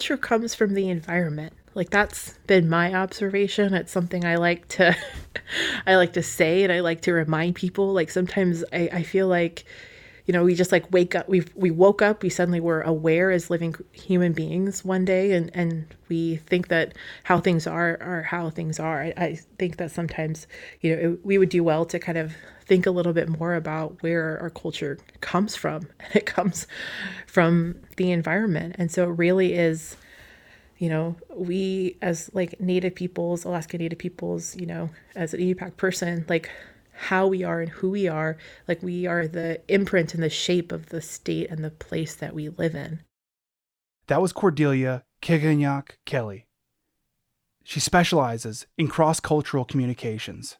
culture comes from the environment. Like that's been my observation. It's something I like to I like to say and I like to remind people. Like sometimes I, I feel like you know we just like wake up we we woke up we suddenly were aware as living human beings one day and and we think that how things are are how things are. I, I think that sometimes you know it, we would do well to kind of think a little bit more about where our culture comes from. And it comes from the environment. And so it really is you know we as like native peoples alaska native peoples you know as an Inupiaq person like how we are and who we are. Like we are the imprint and the shape of the state and the place that we live in. That was Cordelia Qiġñaaq Kellie. She specializes in cross cultural communications.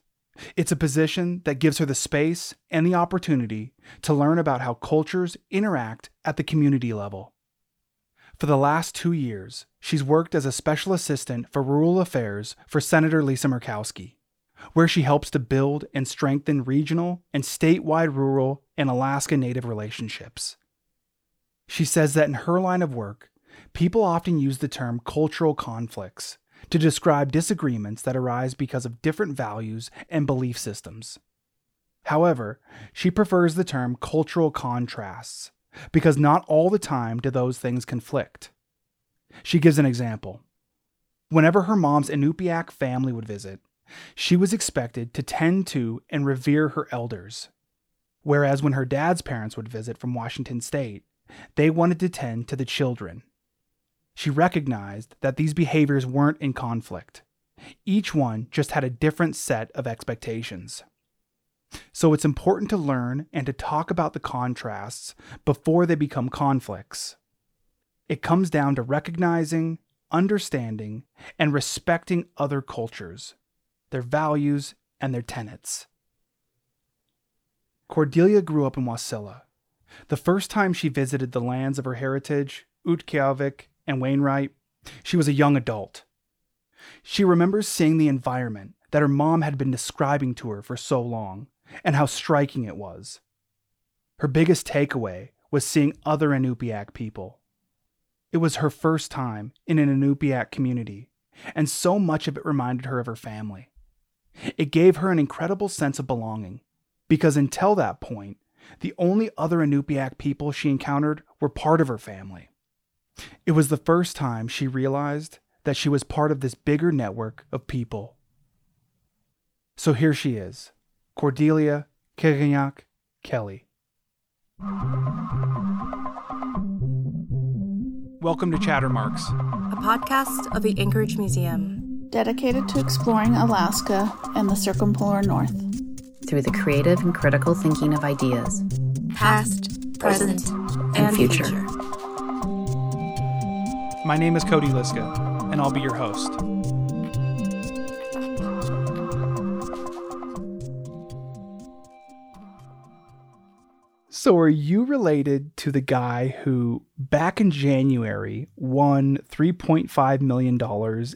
It's a position that gives her the space and the opportunity to learn about how cultures interact at the community level. For the last two years, she's worked as a special assistant for rural affairs for Senator Lisa Murkowski where she helps to build and strengthen regional and statewide rural and Alaska Native relationships. She says that in her line of work, people often use the term cultural conflicts to describe disagreements that arise because of different values and belief systems. However, she prefers the term cultural contrasts because not all the time do those things conflict. She gives an example. Whenever her mom's Inupiaq family would visit, she was expected to tend to and revere her elders. Whereas when her dad's parents would visit from Washington state, they wanted to tend to the children. She recognized that these behaviors weren't in conflict. Each one just had a different set of expectations. So it's important to learn and to talk about the contrasts before they become conflicts. It comes down to recognizing, understanding, and respecting other cultures their values, and their tenets. Cordelia grew up in Wasilla. The first time she visited the lands of her heritage, Utqiagvik and Wainwright, she was a young adult. She remembers seeing the environment that her mom had been describing to her for so long and how striking it was. Her biggest takeaway was seeing other Inupiaq people. It was her first time in an Inupiaq community, and so much of it reminded her of her family. It gave her an incredible sense of belonging, because until that point, the only other Inupiaq people she encountered were part of her family. It was the first time she realized that she was part of this bigger network of people. So here she is, Cordelia Qiġñaaq Kellie. Welcome to Chattermarks, a podcast of the Anchorage Museum dedicated to exploring Alaska and the circumpolar north. Through the creative and critical thinking of ideas, past, present, and, and future. future. My name is Cody Liska, and I'll be your host. So, are you related to the guy who, back in January, won $3.5 million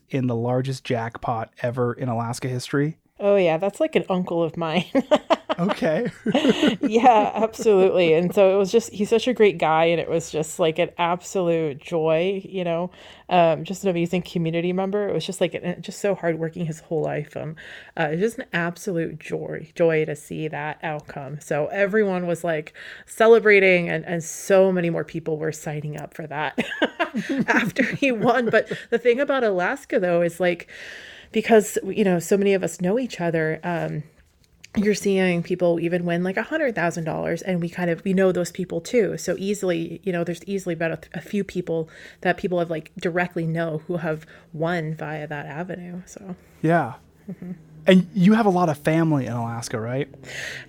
in the largest jackpot ever in Alaska history? Oh, yeah. That's like an uncle of mine. okay. yeah, absolutely. And so it was just, he's such a great guy. And it was just like an absolute joy, you know, um, just an amazing community member. It was just like, just so hardworking his whole life. Um, uh, it was just an absolute joy, joy to see that outcome. So everyone was like celebrating and, and so many more people were signing up for that after he won. But the thing about Alaska though, is like, because, you know, so many of us know each other, um, you're seeing people even win like a hundred thousand dollars and we kind of we know those people too. So easily you know there's easily about a, a, few people that people have like directly know who have won via that avenue so. Yeah. Mm-hmm. And you have a lot of family in alaska right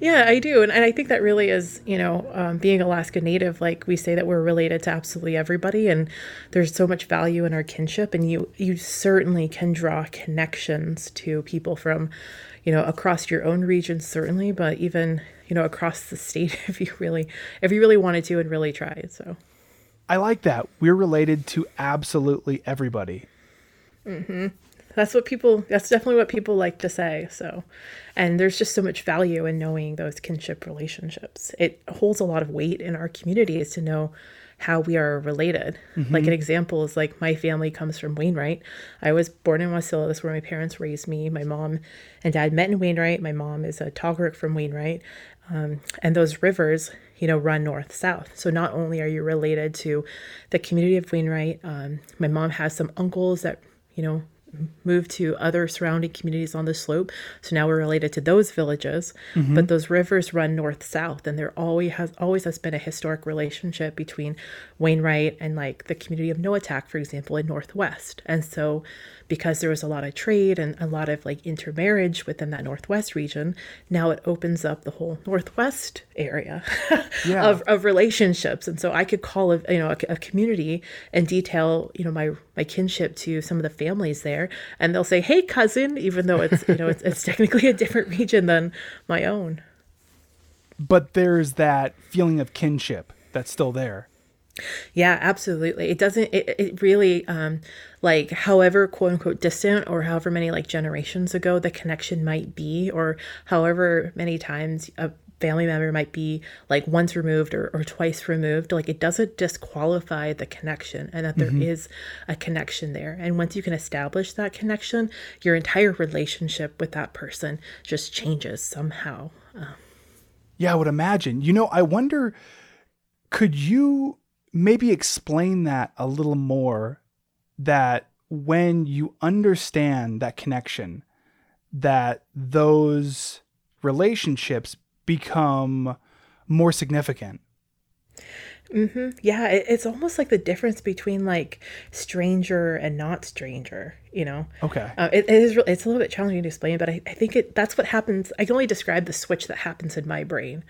yeah i do and, and i think that really is you know um, being alaska native like we say that we're related to absolutely everybody and there's so much value in our kinship and you you certainly can draw connections to people from you know, across your own region certainly, but even, you know, across the state if you really if you really wanted to and really tried. So I like that. We're related to absolutely everybody. Mhm. That's what people that's definitely what people like to say. So and there's just so much value in knowing those kinship relationships. It holds a lot of weight in our communities to know how we are related. Like an example is like my family comes from Wainwright. I was born in Wasilla. That's where my parents raised me. My mom and dad met in Wainwright. My mom is a Togrick from Wainwright. Um, and those rivers, you know, run north south. So not only are you related to the community of Wainwright, um, my mom has some uncles that, you know, moved to other surrounding communities on the slope. So now we're related to those villages. But mm-hmm. those rivers run north south, and there always has always has been a historic relationship between Wainwright and like the community of Noatak, for example, in northwest. And so because there was a lot of trade and a lot of like intermarriage within that northwest region, now it opens up the whole northwest area Yeah. of, of relationships. And so I could call a you know a, a community and detail you know my my kinship to some of the families there, and they'll say, "Hey, cousin," even though it's you know it's, it's technically a different region than my own. But there's that feeling of kinship that's still there. Yeah, absolutely. It doesn't, it, it really, um, like, however, quote unquote, distant or however many like generations ago the connection might be, or however many times a family member might be like once removed or, or twice removed, like, it doesn't disqualify the connection and that there is a connection there. And once you can establish that connection, your entire relationship with that person just changes somehow. Yeah, I would imagine. You know, I wonder could you maybe explain that a little more that when you understand that connection that those relationships become more significant. Yeah, it, it's almost like the difference between like stranger and not stranger, you know? Okay. Uh, it, it is. It's a little bit challenging to explain, but I, I think it. That's what happens. I can only describe the switch that happens in my brain.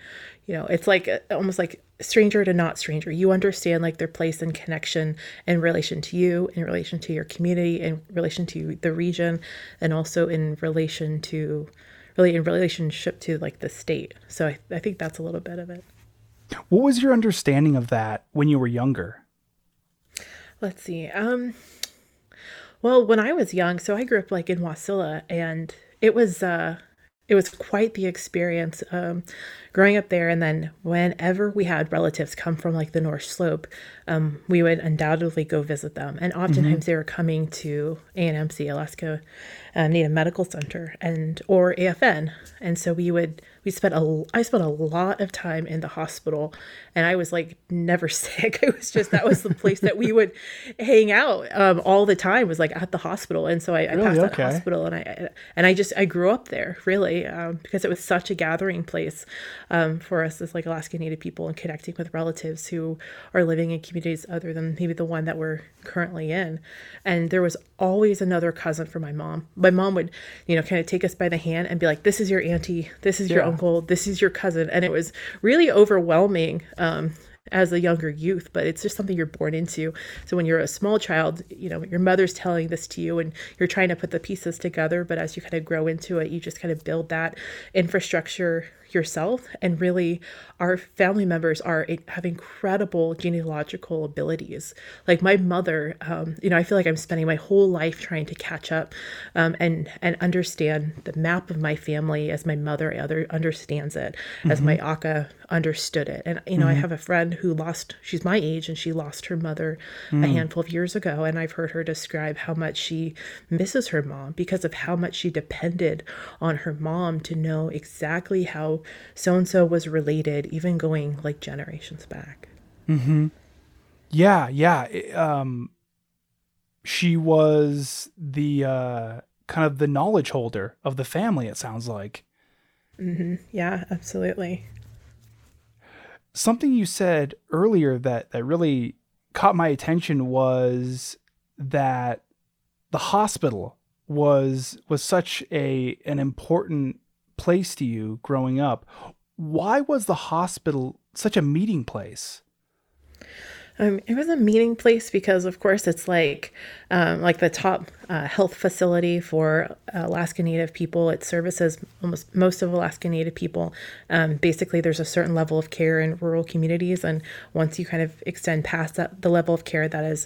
You know, it's like uh, almost like stranger to not stranger. You understand like their place and connection in relation to you, in relation to your community, in relation to the region, and also in relation to, really in relationship to like the state. So I, I think that's a little bit of it. What was your understanding of that when you were younger? Let's see. Um well, when I was young, so I grew up like in Wasilla and it was uh it was quite the experience um growing up there and then whenever we had relatives come from like the North Slope, um we would undoubtedly go visit them and oftentimes they were coming to ANMC Alaska um, Native Medical Center and or AFN. And so we would we spent a I spent a lot of time in the hospital and I was like never sick. It was just that was the place that we would hang out um, all the time was like at the hospital. And so I, I Really? passed that Okay. hospital and I and I just I grew up there really um, because it was such a gathering place um, for us as like Alaska Native people and connecting with relatives who are living in communities other than maybe the one that we're currently in. And there was always another cousin for my mom. My mom would, you know, kind of take us by the hand and be like, "This is your auntie. This is your Yeah. Uncle. This is your cousin." And it was really overwhelming. Um, as a younger youth, but it's just something you're born into. So when you're a small child, you know, your mother's telling this to you and you're trying to put the pieces together, but as you kind of grow into it, you just kind of build that infrastructure yourself and really our family members are have incredible genealogical abilities. Like my mother um, you know i feel like i'm spending my whole life trying to catch up um, and and understand the map of my family as my mother other understands it as my aka understood it and you know i have a friend who lost she's my age and she lost her mother a handful of years ago and i've heard her describe how much she misses her mom because of how much she depended on her mom to know exactly how so and so was related even going like generations back Mm-hmm. Yeah, yeah. it- um, she was the uh, kind of the knowledge holder of the family. It sounds like Hmm. yeah absolutely something you said earlier that that really caught my attention was that the hospital was was such a an important place to you growing up. Why was the hospital such a meeting place? Um, it was a meeting place because, of course, it's like, um, like the top uh, health facility for Alaska Native people. It services almost most of Alaska Native people. Um, basically, there's a certain level of care in rural communities, and once you kind of extend past that, the level of care that is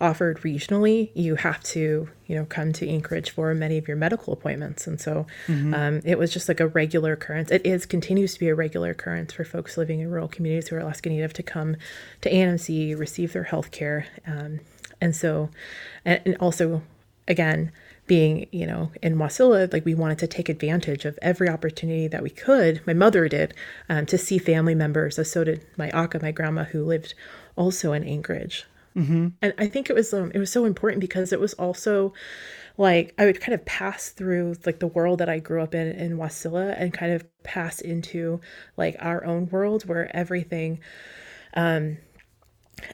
offered regionally, you have to, you know, come to Anchorage for many of your medical appointments. And so mm-hmm. um, it was just like a regular occurrence. It is continues to be a regular occurrence for folks living in rural communities who are Alaska Native to come to ANMC, receive their health care. Um, and so, and, and also, again, being, you know, in Wasilla, like we wanted to take advantage of every opportunity that we could. My mother did um, to see family members, as so did my Aka, my grandma, who lived also in Anchorage. Mm-hmm. And I think it was um, it was so important because it was also like I would kind of pass through like the world that I grew up in in Wasilla and kind of pass into like our own world where everything um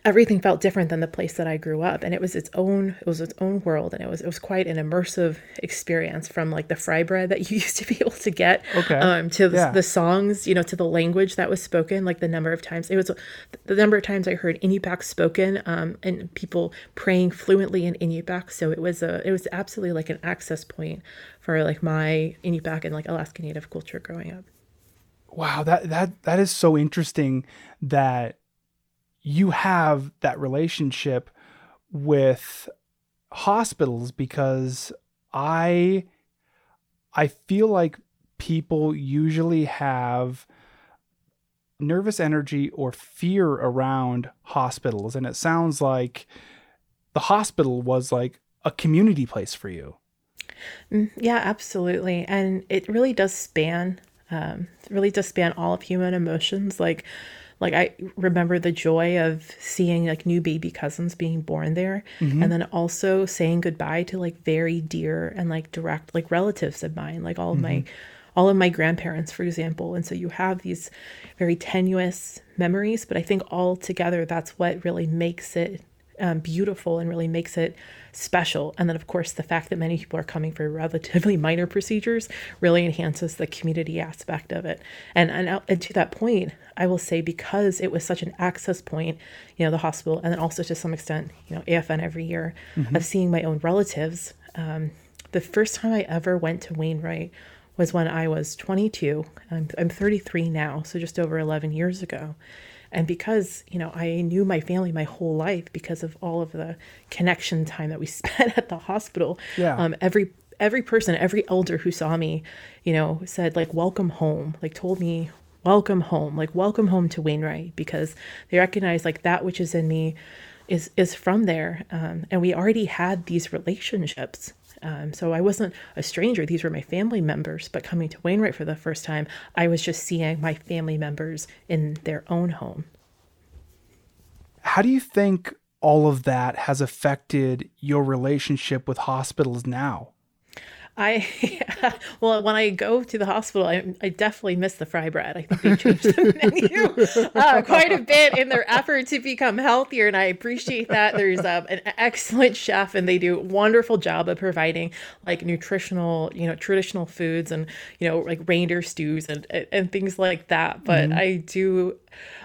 everything felt different than the place that I grew up and it was its own it was its own world and it was it was quite an immersive experience from like the fry bread that you used to be able to get okay. um to the, yeah. the songs you know to the language that was spoken like the number of times it was the number of times I heard Inupiaq spoken um and people praying fluently in Inupiaq so it was a it was absolutely like an access point for like my Inupiaq and like Alaska Native culture growing up wow that that that is so interesting that you have that relationship with hospitals because I I feel like people usually have nervous energy or fear around hospitals and it sounds like the hospital was like a community place for you. Mm, yeah, absolutely. And it really does span um, really does span all of human emotions like like I remember the joy of seeing like new baby cousins being born there mm-hmm. and then also saying goodbye to like very dear and like direct like relatives of mine, like all of mm-hmm. my all of my grandparents, for example. And so you have these very tenuous memories, but I think all together that's what really makes it um, beautiful and really makes it special. And then, of course, the fact that many people are coming for relatively minor procedures really enhances the community aspect of it. And, and, and to that point, I will say because it was such an access point, you know, the hospital, and then also to some extent, you know, AFN every year mm-hmm. of seeing my own relatives. Um, the first time I ever went to Wainwright was when I was 22. I'm, I'm 33 now, so just over 11 years ago. And because, you know, I knew my family my whole life because of all of the connection time that we spent at the hospital. Yeah. Um, every every person, every elder who saw me, you know, said like welcome home, like told me welcome home, like welcome home to Wainwright because they recognize like that which is in me is is from there. Um, and we already had these relationships um, so I wasn't a stranger. These were my family members. But coming to Wainwright for the first time, I was just seeing my family members in their own home. How do you think all of that has affected your relationship with hospitals now? I well, when I go to the hospital, I, I definitely miss the fry bread. I think they changed the menu uh, quite a bit in their effort to become healthier, and I appreciate that. There's um, an excellent chef, and they do a wonderful job of providing like nutritional, you know, traditional foods, and you know, like reindeer stews and and things like that. But mm-hmm. I do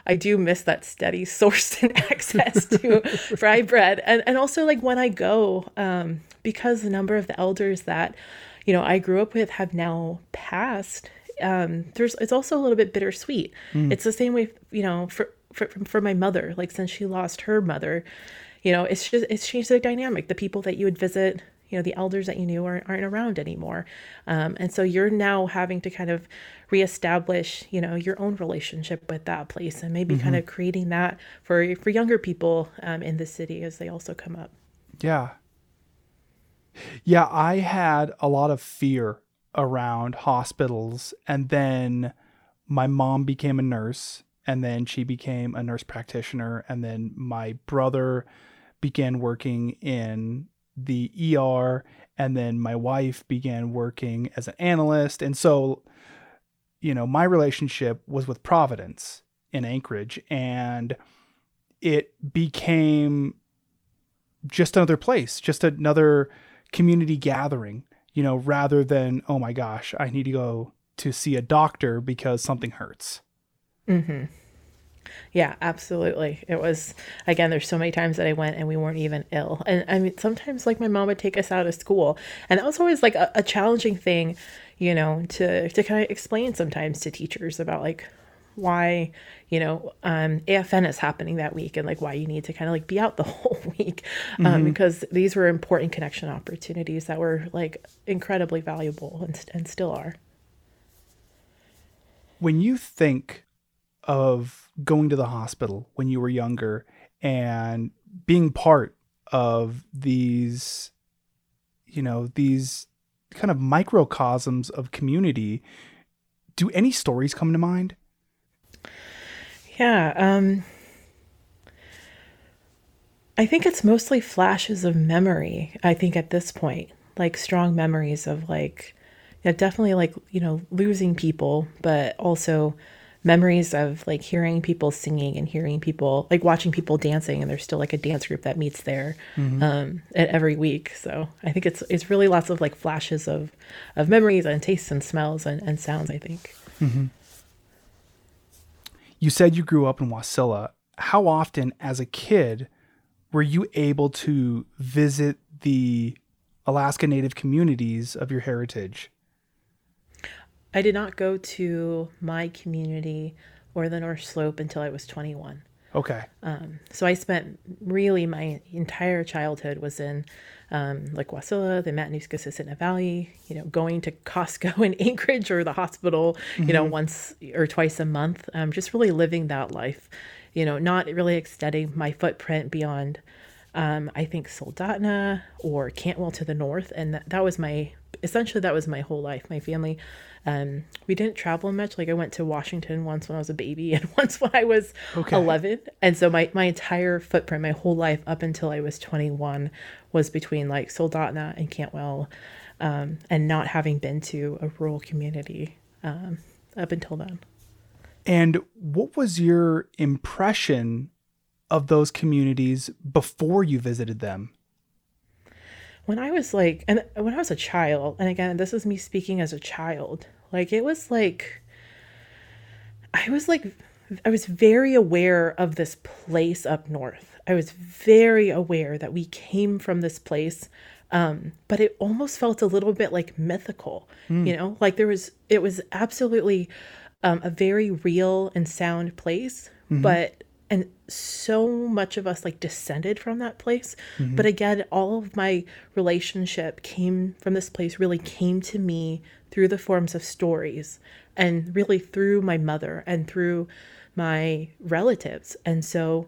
I do miss that steady source and access to fry bread. And and also like when I go, um, because the number of the elders that you know I grew up with have now passed. Um, there's it's also a little bit bittersweet. Mm. It's the same way you know for, for for my mother. Like since she lost her mother, you know it's just it's changed the dynamic. The people that you would visit you know the elders that you knew aren't, aren't around anymore um, and so you're now having to kind of reestablish you know your own relationship with that place and maybe mm-hmm. kind of creating that for for younger people um, in the city as they also come up yeah yeah, I had a lot of fear around hospitals. And then my mom became a nurse, and then she became a nurse practitioner. And then my brother began working in the ER. And then my wife began working as an analyst. And so, you know, my relationship was with Providence in Anchorage. And it became just another place, just another community gathering, you know, rather than, oh my gosh, I need to go to see a doctor because something hurts. Mm-hmm. Yeah, absolutely. It was again. There's so many times that I went and we weren't even ill, and I mean sometimes like my mom would take us out of school, and that was always like a, a challenging thing, you know, to to kind of explain sometimes to teachers about like why you know um, AFN is happening that week and like why you need to kind of like be out the whole week um, mm-hmm. because these were important connection opportunities that were like incredibly valuable and, and still are. When you think of going to the hospital when you were younger and being part of these you know these kind of microcosms of community do any stories come to mind? Yeah um i think it's mostly flashes of memory i think at this point like strong memories of like yeah definitely like you know losing people but also memories of like hearing people singing and hearing people like watching people dancing and there's still like a dance group that meets there mm-hmm. um, every week so i think it's it's really lots of like flashes of of memories and tastes and smells and, and sounds i think mm-hmm. you said you grew up in wasilla how often as a kid were you able to visit the alaska native communities of your heritage I did not go to my community or the North Slope until I was 21. Okay. Um, so I spent really my entire childhood was in um, like Wasilla, the Matanuska-Susitna Valley, you know, going to Costco in Anchorage or the hospital, mm-hmm. you know, mm-hmm. once or twice a month. Um, just really living that life, you know, not really extending my footprint beyond, um, I think, Soldotna or Cantwell to the north. And that, that was my, essentially, that was my whole life. My family um, we didn't travel much. Like I went to Washington once when I was a baby and once when I was okay. 11. And so my, my entire footprint, my whole life up until I was 21 was between like Soldotna and Cantwell um, and not having been to a rural community um, up until then. And what was your impression of those communities before you visited them? When I was like, and when I was a child, and again, this is me speaking as a child, like it was like, I was like, I was very aware of this place up north. I was very aware that we came from this place, um, but it almost felt a little bit like mythical, mm. you know, like there was, it was absolutely um, a very real and sound place, mm-hmm. but and so much of us like descended from that place mm-hmm. but again all of my relationship came from this place really came to me through the forms of stories and really through my mother and through my relatives and so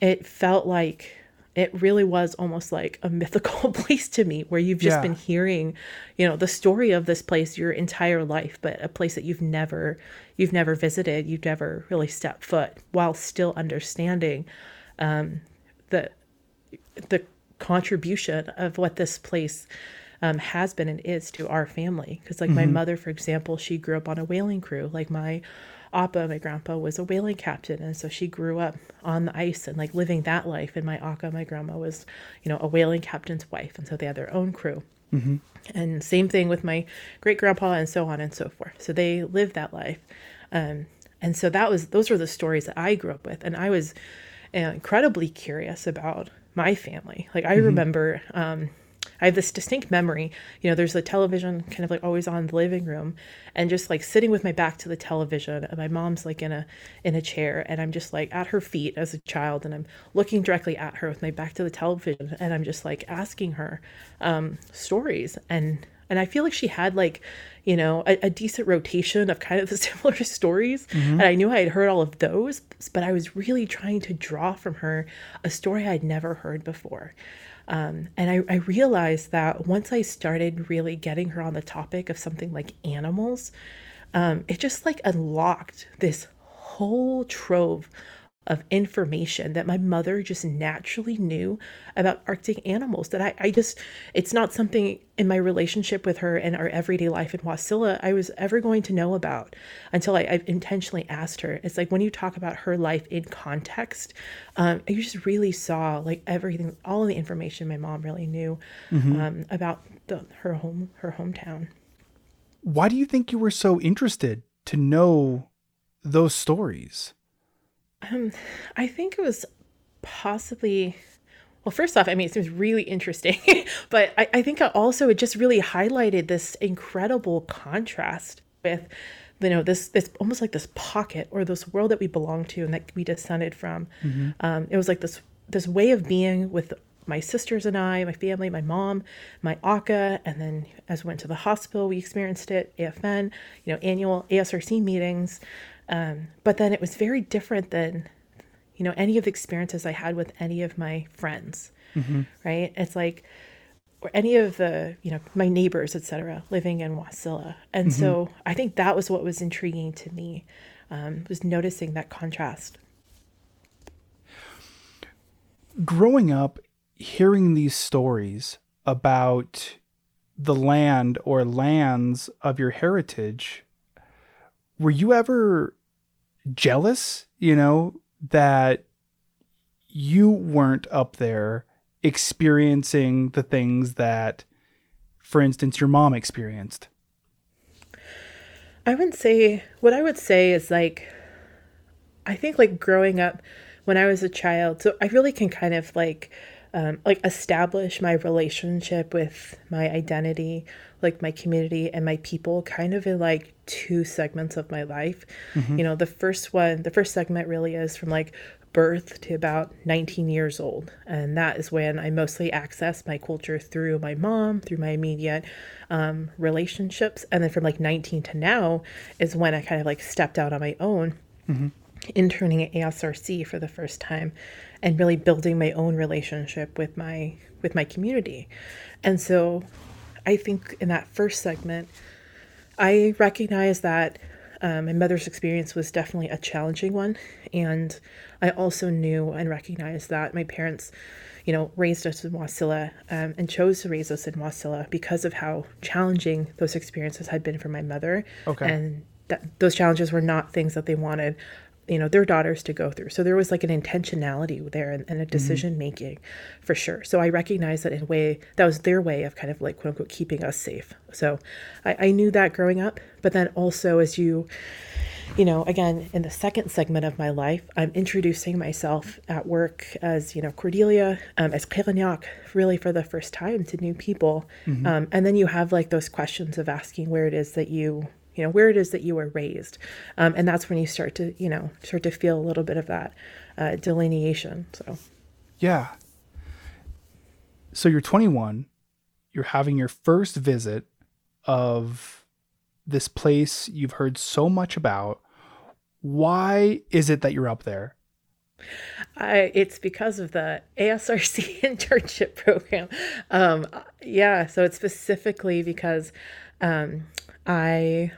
it felt like it really was almost like a mythical place to me where you've just yeah. been hearing you know the story of this place your entire life but a place that you've never you've never visited you've never really stepped foot while still understanding um, the the contribution of what this place um, has been and is to our family because like mm-hmm. my mother for example she grew up on a whaling crew like my Appa, my grandpa, was a whaling captain, and so she grew up on the ice and like living that life. And my Akka, my grandma, was, you know, a whaling captain's wife, and so they had their own crew. Mm-hmm. And same thing with my great grandpa, and so on and so forth. So they lived that life, um, and so that was those were the stories that I grew up with, and I was uh, incredibly curious about my family. Like I mm-hmm. remember. Um, I have this distinct memory. You know, there's a television kind of like always on the living room, and just like sitting with my back to the television, and my mom's like in a in a chair, and I'm just like at her feet as a child, and I'm looking directly at her with my back to the television, and I'm just like asking her um, stories, and and I feel like she had like you know a, a, decent rotation of kind of the similar stories mm-hmm. and i knew i had heard all of those but i was really trying to draw from her a story i'd never heard before um, and I, I realized that once I started really getting her on the topic of something like animals, um, it just like unlocked this whole trove of information that my mother just naturally knew about Arctic animals that I, I just, it's not something in my relationship with her and our everyday life in Wasilla I was ever going to know about until I, I intentionally asked her. It's like when you talk about her life in context, um, you just really saw like everything, all of the information my mom really knew mm-hmm. um, about the, her home, her hometown. Why do you think you were so interested to know those stories? Um, I think it was possibly well, first off, I mean, it seems really interesting, but I, I think also it just really highlighted this incredible contrast with, you know, this this almost like this pocket or this world that we belong to and that we descended from. Mm-hmm. Um, it was like this this way of being with my sisters and I, my family, my mom, my Aka, and then as we went to the hospital, we experienced it, AFN, you know, annual ASRC meetings. Um, but then it was very different than you know, any of the experiences I had with any of my friends, mm-hmm. right? It's like, or any of the, you know, my neighbors, etc., living in Wasilla. And mm-hmm. so I think that was what was intriguing to me, um, was noticing that contrast. Growing up, hearing these stories about the land or lands of your heritage, were you ever jealous, you know, that you weren't up there experiencing the things that, for instance, your mom experienced? I wouldn't say, what I would say is like, I think like growing up when I was a child, so I really can kind of like, um, like establish my relationship with my identity, like my community and my people, kind of in like two segments of my life. Mm-hmm. You know, the first one, the first segment really is from like birth to about 19 years old. And that is when I mostly access my culture through my mom, through my immediate um, relationships. And then from like 19 to now is when I kind of like stepped out on my own. Mm-hmm interning at ASRC for the first time and really building my own relationship with my with my community. And so I think in that first segment, I recognize that um, my mother's experience was definitely a challenging one. And I also knew and recognized that my parents, you know, raised us in Wasilla um, and chose to raise us in Wasilla because of how challenging those experiences had been for my mother. Okay. And that those challenges were not things that they wanted you know their daughters to go through so there was like an intentionality there and, and a mm-hmm. decision mm-hmm. making for sure so i recognize that in a way that was their way of kind of like quote unquote keeping us safe so I, I knew that growing up but then also as you you know again in the second segment of my life i'm introducing myself at work as you know cordelia um, as Qiġñaaq, really for the first time to new people mm-hmm. um, and then you have like those questions of asking where it is that you you know where it is that you were raised. Um, and that's when you start to you know start to feel a little bit of that uh, delineation so. Yeah. So you're 21 you're having your first visit of this place you've heard so much about. Why is it that you're up there? I, it's because of the ASRC internship program. Um, yeah, so it's specifically because um, I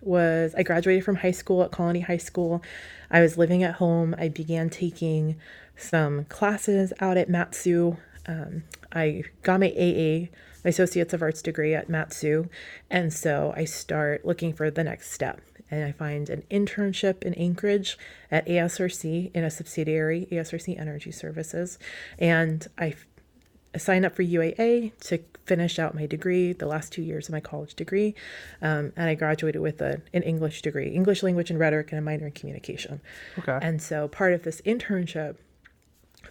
was I graduated from high school at Colony High School. I was living at home. I began taking some classes out at Mat-Su. Um, I got my AA, my Associates of Arts degree at Mat-Su, and so I start looking for the next step. And I find an internship in Anchorage at ASRC in a subsidiary, ASRC Energy Services. And I sign up for UAA to finish out my degree, the last two years of my college degree, um, and I graduated with a, an English degree, English language and rhetoric, and a minor in communication. Okay. And so part of this internship,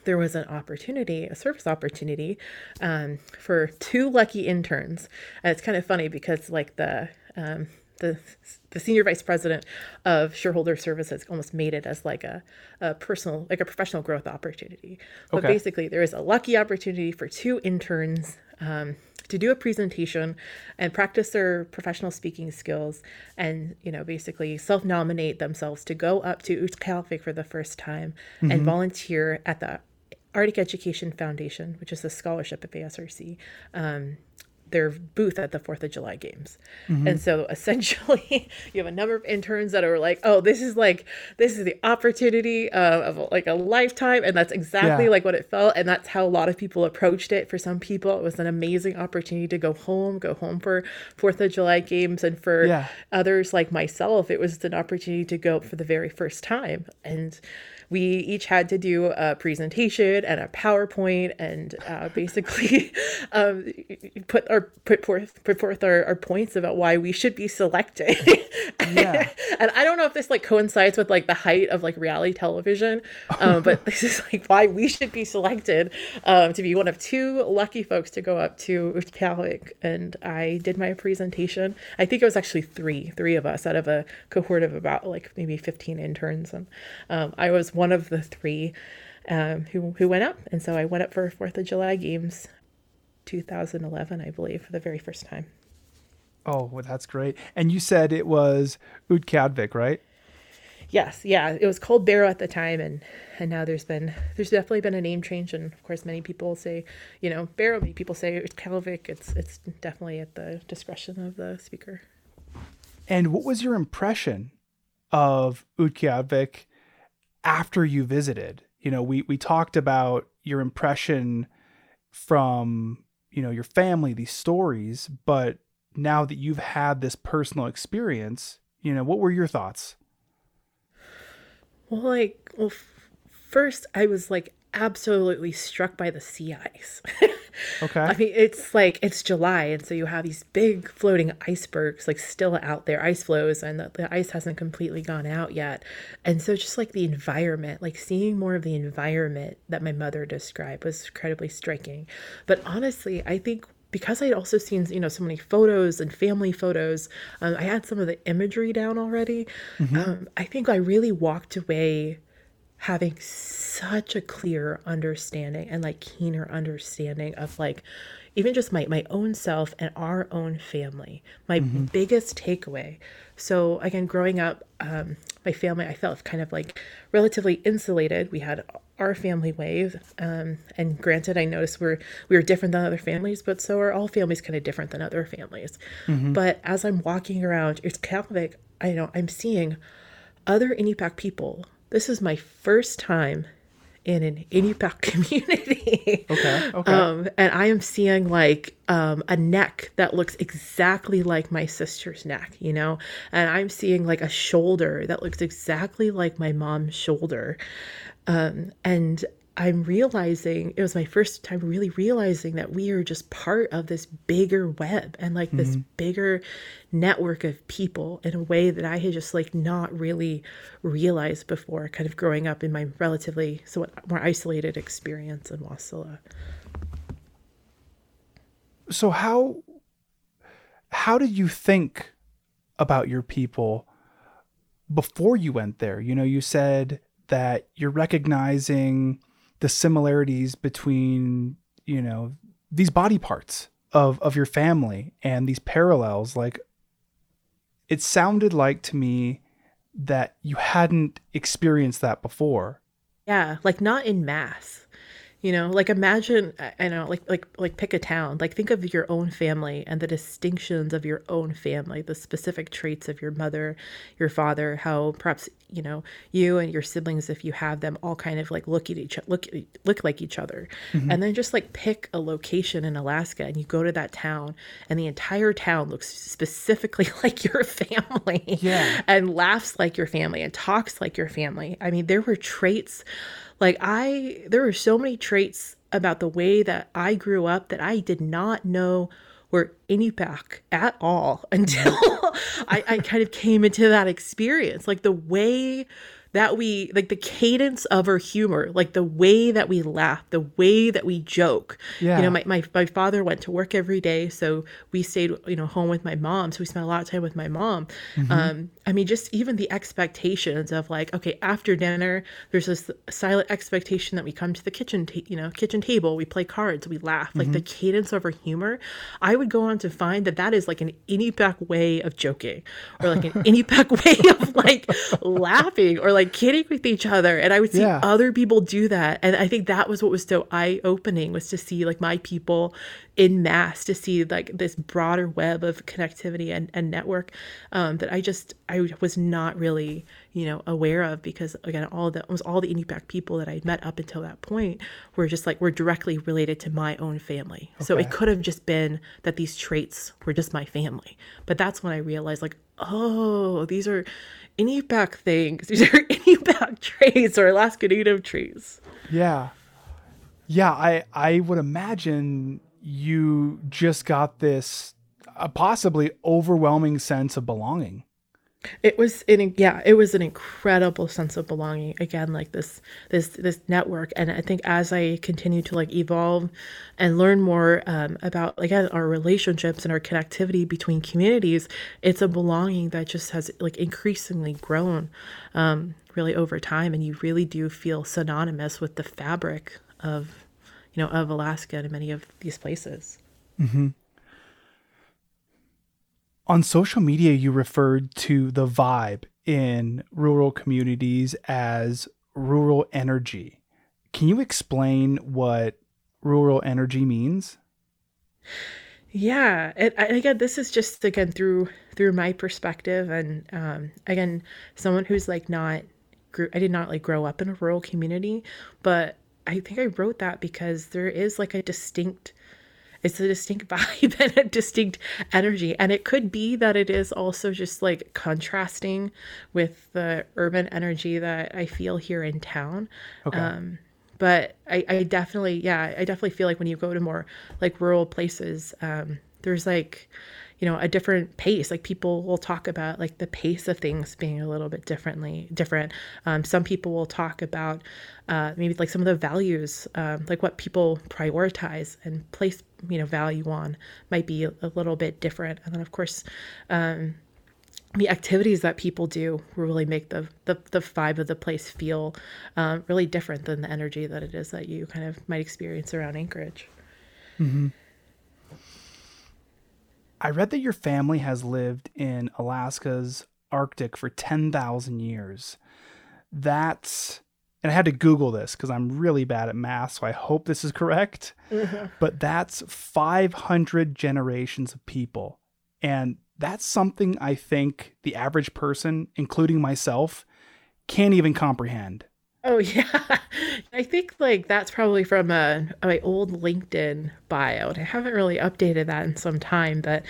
there was an opportunity, a service opportunity, um, for two lucky interns. And it's kind of funny because like the um, the the senior vice president of shareholder services almost made it as like a, a personal like a professional growth opportunity but okay. basically there is a lucky opportunity for two interns um, to do a presentation and practice their professional speaking skills and you know basically self-nominate themselves to go up to Utqiagvik for the first time mm-hmm. and volunteer at the Arctic Education Foundation, which is a scholarship at ASRC, um, their booth at the Fourth of July games. Mm-hmm. And so essentially, you have a number of interns that are like, "Oh, this is like this is the opportunity uh, of like a lifetime," and that's exactly yeah. like what it felt. And that's how a lot of people approached it. For some people, it was an amazing opportunity to go home, go home for Fourth of July games, and for yeah. others like myself, it was an opportunity to go for the very first time. And we each had to do a presentation and a PowerPoint and uh, basically um, put our put forth put forth our, our points about why we should be selected. Yeah. and I don't know if this like coincides with like the height of like reality television, um, but this is like why we should be selected um, to be one of two lucky folks to go up to Utqiagvik. And I did my presentation. I think it was actually three, three of us out of a cohort of about like maybe 15 interns. And um, I was one of the three um, who, who went up. And so I went up for 4th of July games 2011, I believe, for the very first time. Oh, well, that's great. And you said it was Utqiagvik, right? Yes, yeah, it was called Barrow at the time, and and now there's been there's definitely been a name change, and of course many people say you know Barrow, many people say Utqiagvik. It's it's definitely at the discretion of the speaker. And what was your impression of Utqiagvik after you visited? You know, we we talked about your impression from you know your family, these stories, but now that you've had this personal experience, you know, what were your thoughts? Well, like, well, f- first I was like absolutely struck by the sea ice. Okay. I mean, it's like it's July, and so you have these big floating icebergs like still out there, ice flows, and the, the ice hasn't completely gone out yet. And so, just like the environment, like seeing more of the environment that my mother described was incredibly striking. But honestly, I think because I'd also seen, you know, so many photos and family photos, um, I had some of the imagery down already. Um, I think I really walked away having such a clear understanding and like keener understanding of like even just my my own self and our own family my biggest takeaway. So again growing up um my family i felt kind of like relatively insulated. We had our family wave um and granted i noticed we're we were different than other families but so are all families kind of different than other families. But as i'm walking around Utqiagvik, i know i'm seeing other Inupiaq people. This is my first time in an Inupiaq community. Okay. Okay. Um, and I am seeing like um, a neck that looks exactly like my sister's neck, you know? And I'm seeing like a shoulder that looks exactly like my mom's shoulder. Um, and I'm realizing it was my first time really realizing that we are just part of this bigger web and like this mm-hmm. bigger network of people in a way that I had just like not really realized before, kind of growing up in my relatively somewhat more isolated experience in Wasilla. so how how did you think about your people before you went there you know you said that you're recognizing the similarities between you know these body parts of of your family and these parallels like it sounded like to me that you hadn't experienced that before Yeah, like not in mass. You know, like imagine I- I know, like like like pick a town. Like think of your own family and the distinctions of your own family, the specific traits of your mother, your father, how perhaps, you know, you and your siblings if you have them all kind of like look at each look look like each other. Mm-hmm. And then just like pick a location in Alaska and you go to that town and the entire town looks specifically like your family Yeah. and laughs like your family and talks like your family. I mean, there were traits like I there were so many traits about the way that I grew up that I did not know were Inupiaq at all until I, I kind of came into that experience. Like the way that we like the cadence of her humor, like the way that we laugh, the way that we joke. Yeah. You know, my, my my father went to work every day, so we stayed, you know, home with my mom. So we spent a lot of time with my mom. Um, I mean, just even the expectations of like, okay, after dinner, there's this silent expectation that we come to the kitchen, ta- you know, kitchen table, we play cards, we laugh. Like the cadence of her humor, I would go on to find that that is like an Inupiaq way of joking, or like an Inupiaq way of like laughing, or like kidding with each other. And I would see Yeah. other people do that, and I think that was what was so eye opening was to see like my people in mass, to see like this broader web of connectivity and, and network um, that I just I was not really you know aware of because again all the almost all the Inupiaq people that I met up until that point were just like were directly related to my own family. So it could have just been that these traits were just my family, but that's when I realized like oh these are Inupiaq things. These are back traits or Alaska Native trees. Yeah. Yeah, I I would imagine you just got this a possibly overwhelming sense of belonging. It was in yeah, it was an incredible sense of belonging. Again, like this this this network, and I think as I continue to like evolve and learn more um, about again our relationships and our connectivity between communities, it's a belonging that just has like increasingly grown, um, really over time, and you really do feel synonymous with the fabric of, you know, of Alaska and many of these places. Mm-hmm. On social media, you referred to the vibe in rural communities as rural energy. Can you explain what rural energy means? Yeah, and, again, this is just again through through my perspective, and um, again, someone who's like not grew. I did not like grow up in a rural community, but I think I wrote that because there is like a distinct it's a distinct vibe and a distinct energy. And it could be that it is also just like contrasting with the urban energy that I feel here in town. Okay. Um, but I, I definitely, yeah, I definitely feel like when you go to more like rural places, um, there's like, you know a different pace like people will talk about like the pace of things being a little bit differently different um, some people will talk about uh, maybe like some of the values um, like what people prioritize and place you know value on might be a, little bit different and then of course um, the activities that people do really make the, the, the vibe of the place feel um, really different than the energy that it is that you kind of might experience around Anchorage. Mm-hmm. I read that your family has lived in Alaska's Arctic for 10,000 years. That's, and I had to Google this because I'm really bad at math, so I hope this is correct. Mm-hmm. But that's 500 generations of people. And that's something I think the average person, including myself, can't even comprehend. Oh yeah, I think like that's probably from a my old LinkedIn bio. I haven't really updated that in some time, but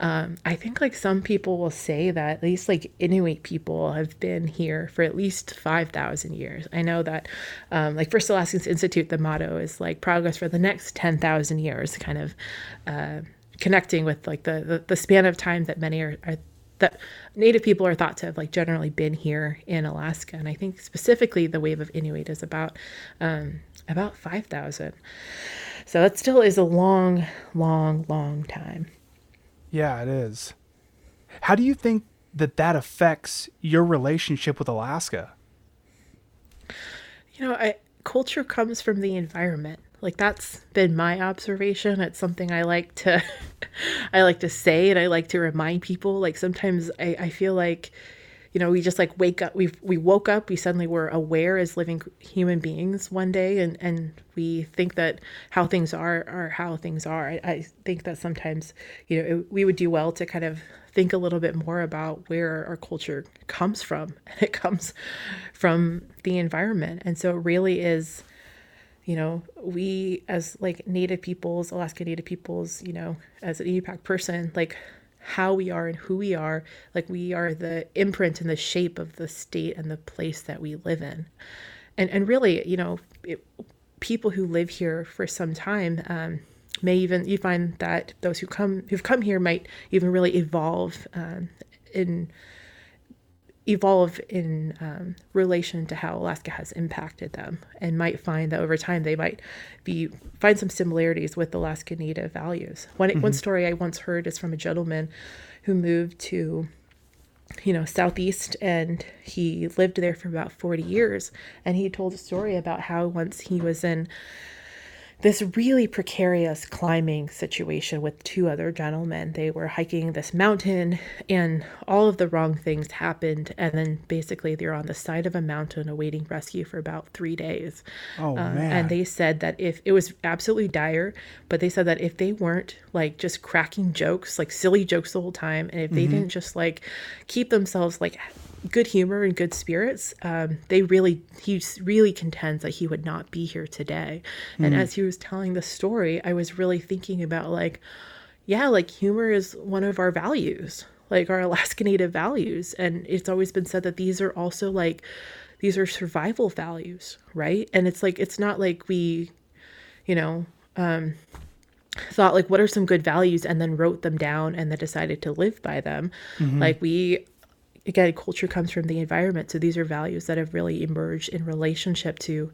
um, I think like some people will say that at least like Inuit people have been here for at least five thousand years. I know that um, like First Alaskans Institute, the motto is like progress for the next ten thousand years, kind of. Uh, connecting with like the, the, the span of time that many are, are that Native people are thought to have like generally been here in Alaska, and I think specifically the wave of Inuit is about um, about five thousand. So that still is a long, long, long time. Yeah, it is. How do you think that that affects your relationship with Alaska? You know, I, culture comes from the environment like that's been my observation. It's something i like to i like to say and i like to remind people. Like sometimes i, I feel like you know we just like wake up we we woke up we suddenly were aware as living human beings one day and and we think that how things are are how things are. I, I think that sometimes you know it, we would do well to kind of think a little bit more about where our culture comes from. And it comes from the environment. And so it really is you know, we as like Native peoples, Alaska Native peoples, you know, as an Inupiaq person, like how we are and who we are, like we are the imprint and the shape of the state and the place that we live in. And and really, you know, it, people who live here for some time um, may even you find that those who come who've come here might even really evolve um, in evolve in um, relation to how Alaska has impacted them, and might find that over time they might be find some similarities with Alaska Native values. One mm-hmm. one story I once heard is from a gentleman who moved to you know southeast and he lived there for about 40 years and he told a story about how once he was in this really precarious climbing situation with two other gentlemen. They were hiking this mountain, and all of the wrong things happened. And then basically, they're on the side of a mountain awaiting rescue for about three days. Oh, um, man. And they said that if it was absolutely dire, but they said that if they weren't like just cracking jokes, like silly jokes the whole time, and if they mm-hmm. didn't just like keep themselves like good humor and good spirits, um, they really he really contends that he would not be here today. Mm. And hmm. as he was telling the story, I was really thinking about like, yeah, like humor is one of our values, like our Alaska Native values, and it's always been said that these are also like these are survival values, right? And it's like it's not like we, you know. Um, thought like what are some good values and then wrote them down and then decided to live by them mm-hmm. like we again, culture comes from the environment. So these are values that have really emerged in relationship to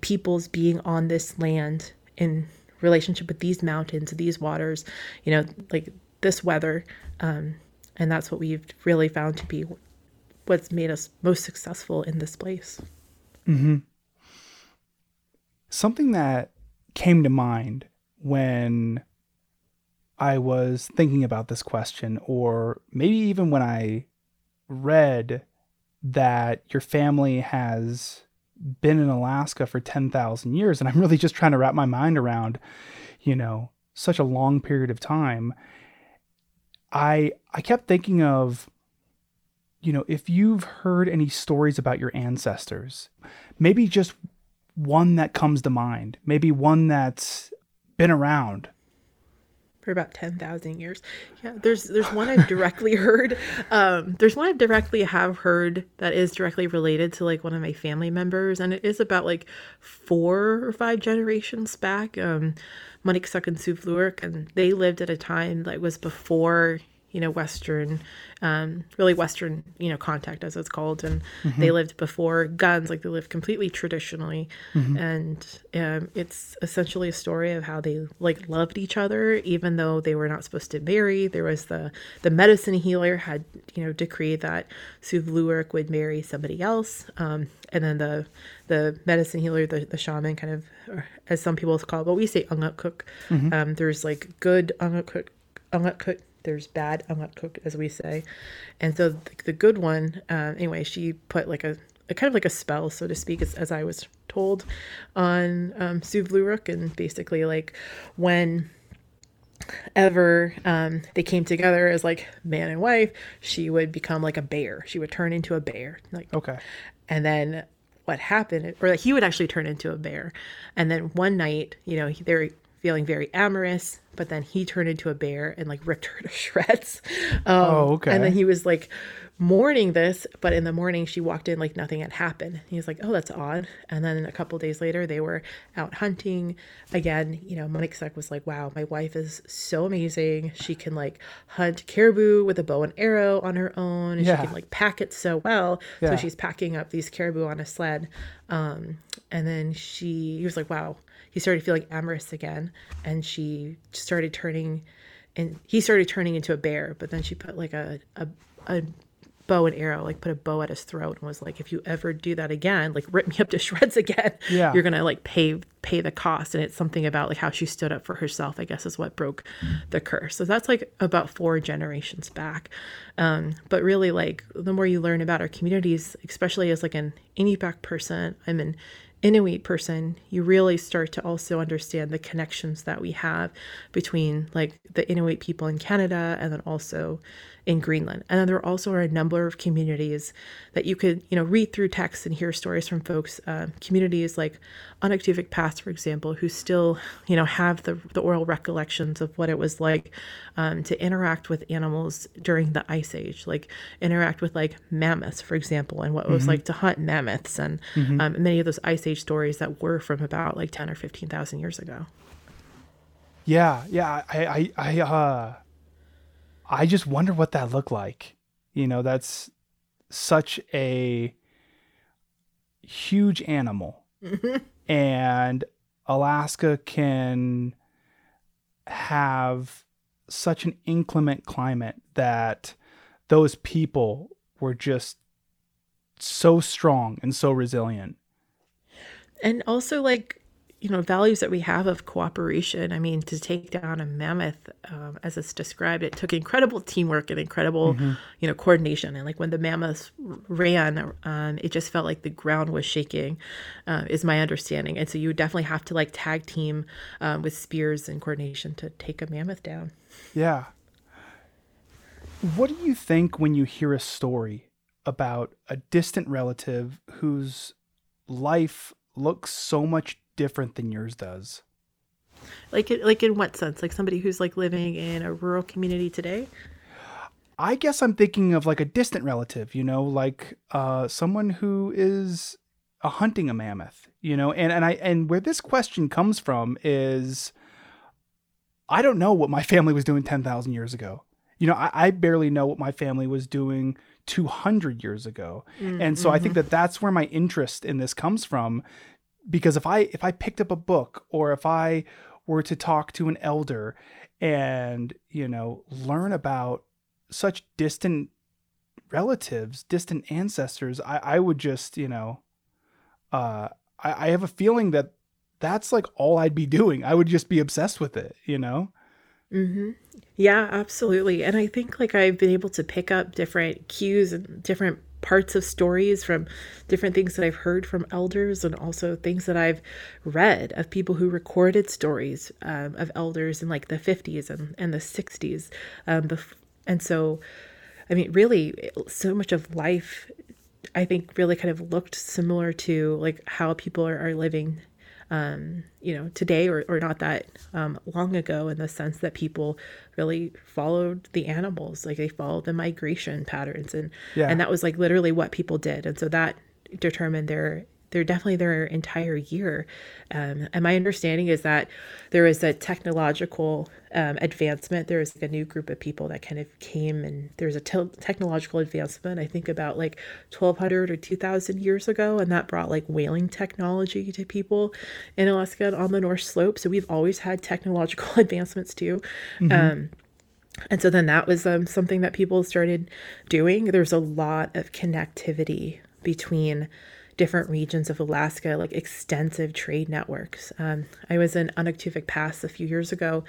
people's being on this land in relationship with these mountains, these waters, you know, like this weather. Um, and that's what we've really found to be what's made us most successful in this place. Mm-hmm. Something that came to mind when I was thinking about this question, or maybe even when I read that your family has been in Alaska for 10,000 years. And I'm really just trying to wrap my mind around, you know, such a long period of time. I I kept thinking of you know, if you've heard any stories about your ancestors, maybe just one that comes to mind, maybe one that's been around for about 10,000 years. Yeah, there's there's one I've directly heard. Um, there's one I directly have heard that is directly related to like one of my family members, and it is about like four or five generations back. Um, Maniksuk and Suvluerk, and they lived at a time that was before you know western um, really western you know contact as it's called and mm-hmm. they lived before guns like they lived completely traditionally mm-hmm. and um, it's essentially a story of how they like loved each other even though they were not supposed to marry there was the the medicine healer had you know decreed that Suvluerk would marry somebody else um, and then the the medicine healer the, the shaman kind of as some people call it but we say Unguk mm-hmm. um, there's like good Unguk Unguk there's bad cooked as we say. And so the, the good one uh, anyway she put like a, a, kind of like a spell so to speak as, as i was told on um, Suvluerk and basically like when ever um, they came together as like man and wife she would become like a bear. She would turn into a bear like okay. and then what happened or like he would actually turn into a bear. And then one night you know they're feeling very amorous, but then he turned into a bear and like ripped her to shreds. Um, oh, okay. And then he was like mourning this, but in the morning she walked in like nothing had happened. He was like, "Oh, that's odd." And then a couple days later, they were out hunting again. You know, Maniksuk was like, "Wow, my wife is so amazing. She can like hunt caribou with a bow and arrow on her own. Yeah. She can like pack it so well. Yeah. So she's packing up these caribou on a sled." Um, and then she, he was like, "Wow." He started feeling amorous again and she started turning and he started turning into a bear but then she put like a, a, a bow and arrow like put a bow at his throat and was like if you ever do that again like rip me up to shreds again yeah. you're gonna like pay pay the cost. And it's something about like how she stood up for herself i guess is what broke the curse. So that's like about four generations back. Um, but really like the more you learn about our communities especially as like an Inupiaq person i'm an Inuit person, you really start to also understand the connections that we have between like the Inuit people in Canada and then also in Greenland. And then there also are a number of communities that you could, you know, read through texts and hear stories from folks, uh, communities like Anaktuvuk Pass, for example, who still, you know, have the, the oral recollections of what it was like um, to interact with animals during the Ice Age, like interact with like mammoths, for example, and what it was mm-hmm. like to hunt mammoths and mm-hmm. um, many of those Ice Age stories that were from about like 10 or 15,000 years ago. Yeah, yeah, I, I, I, uh, I just wonder what that looked like. You know, that's such a huge animal. Mm-hmm. And Alaska can have such an inclement climate that those people were just so strong and so resilient. And also, like, you know values that we have of cooperation. I mean to take down a mammoth um, as it's described it took incredible teamwork and incredible mm-hmm. you know coordination. And like when the mammoths ran um, it just felt like the ground was shaking uh, is my understanding. And so you definitely have to like tag team um, with spears and coordination to take a mammoth down. Yeah. What do you think when you hear a story about a distant relative whose life looks so much different than yours does. Like like in what sense? Like somebody who's like living in a rural community today? I guess I'm thinking of like a distant relative, you know, like uh, someone who is a hunting a mammoth, you know, and, and I and where this question comes from is I don't know what my family was doing ten thousand years ago. You know, I, I barely know what my family was doing 200 years ago. Mm, and so I think mm-hmm. that that's where my interest in this comes from because if I if I picked up a book or if I were to talk to an elder and, you know, learn about such distant relatives, distant ancestors, I, I would just, you know, uh, I, I have a feeling that that's like all I'd be doing. I would just be obsessed with it, you know? Yeah, absolutely. And I think like I've been able to pick up different cues and different parts of stories from different things that I've heard from elders and also things that I've read of people who recorded stories um, of elders in like the 50s and, and the 60s. Um, and so, I mean, really, so much of life, I think, really kind of looked similar to like how people are, are living um, you know, today or, or not that um, long ago in the sense that people really followed the animals, like they followed the migration patterns and Yeah. and that was like literally what people did, and so that determined their their definitely their entire year. Um, and my understanding is that there was a technological um, advancement. There was a new group of people that kind of came, and there's a te- technological advancement. I think about like 1200 or 2000 years ago, and that brought like whaling technology to people in Alaska and on the North Slope. So we've always had technological advancements too. Um, and so then that was um, something that people started doing. There's a lot of connectivity between different regions of Alaska, like extensive trade networks. Um, I was in Anaktuvuk Pass a few years ago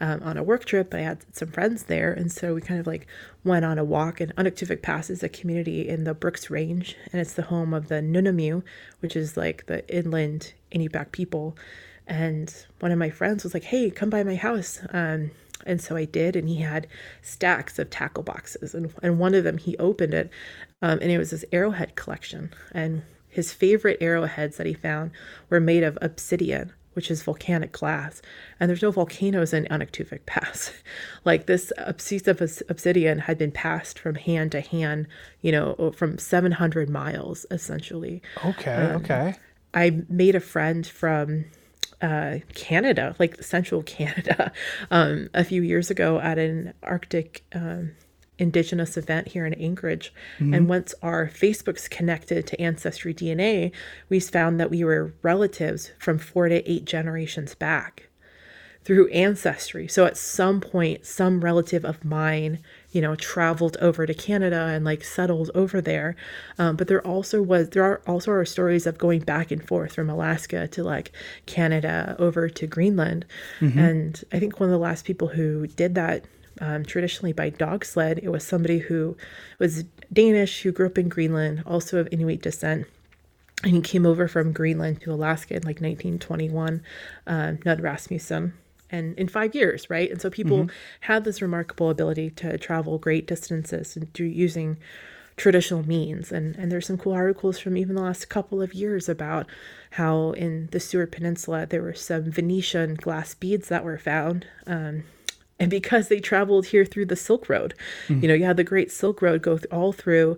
um, on a work trip. I had some friends there, and so we kind of like went on a walk. And Anaktuvuk Pass is a community in the Brooks Range, and it's the home of the Nunamiut, which is like the inland Inupiaq people. And one of my friends was like, "Hey, come by my house." Um, and so I did, and he had stacks of tackle boxes, and and one of them he opened it, um, and it was his arrowhead collection. And his favorite arrowheads that he found were made of obsidian, which is volcanic glass, and there's no volcanoes in Anaktuvuk Pass. like this piece of obsidian had been passed from hand to hand, you know, from 700 miles essentially. Okay, Um, okay. I made a friend from uh, Canada, like central Canada, um, a few years ago at an Arctic um, Indigenous event here in Anchorage. And once our Facebook's connected to Ancestry DNA, we found that we were relatives from four to eight generations back through ancestry. So at some point, some relative of mine, you know, traveled over to Canada and like settled over there. Um, but there also was there are also are stories of going back and forth from Alaska to like Canada over to Greenland. And I think one of the last people who did that um, traditionally by dog sled, it was somebody who was Danish who grew up in Greenland, also of Inuit descent and he came over from Greenland to Alaska in like 1921, uh, Knud Rasmussen, and in five years, right? And so people had this remarkable ability to travel great distances and do using traditional means. And and there's some cool articles from even the last couple of years about how in the Seward Peninsula there were some Venetian glass beads that were found. Um, and because they traveled here through the Silk Road, you know, you had the Great Silk Road go th- all through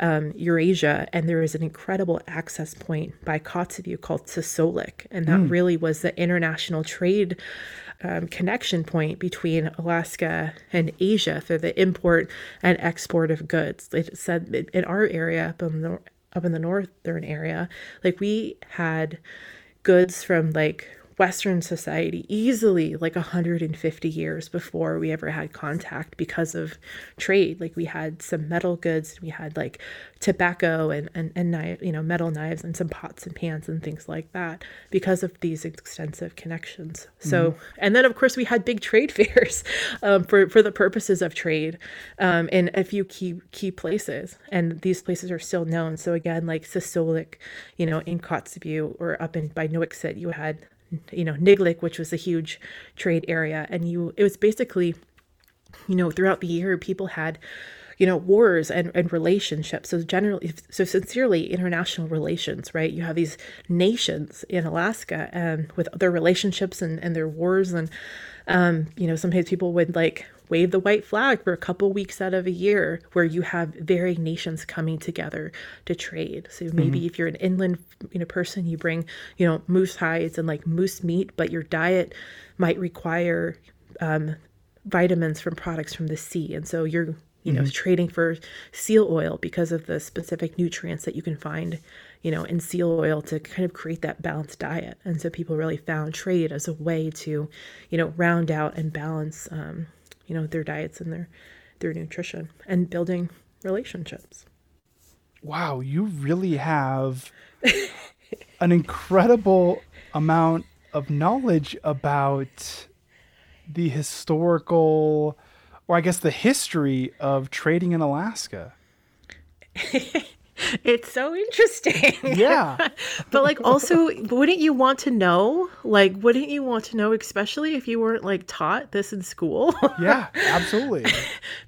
um, Eurasia, and there is an incredible access point by Kotzebue called Sisualik, and that really was the international trade um, connection point between Alaska and Asia for the import and export of goods. It said in- in our area up in the up in the northern area, like we had goods from like Western society easily like 150 years before we ever had contact because of trade. Like we had some metal goods, we had like tobacco and and, and knife, you know, metal knives and some pots and pans and things like that because of these extensive connections. So and then of course we had big trade fairs um, for for the purposes of trade um, in a few key key places, and these places are still known. So again, like Sisualik, you know, in Kotzebue or up in by Nuiqsut, you had you know Niglik, which was a huge trade area, and you it was basically you know throughout the year people had you know wars and, and relationships. So generally so sincerely international relations right? You have these nations in alaska and with their relationships and, and their wars. And um, you know sometimes people would like wave the white flag for a couple weeks out of a year where you have varying nations coming together to trade. So maybe if you're an inland you know person you bring you know moose hides and like moose meat but your diet might require um, vitamins from products from the sea. And so you're, you know, trading for seal oil because of the specific nutrients that you can find, you know, in seal oil to kind of create that balanced diet. And so people really found trade as a way to, you know, round out and balance, um, you know, their diets and their their nutrition and building relationships. Wow, you really have an incredible amount of knowledge about the historical, or I guess the history of trading in Alaska. It's so interesting. Yeah. but like also wouldn't you want to know? Like wouldn't you want to know especially if you weren't like taught this in school? yeah, absolutely.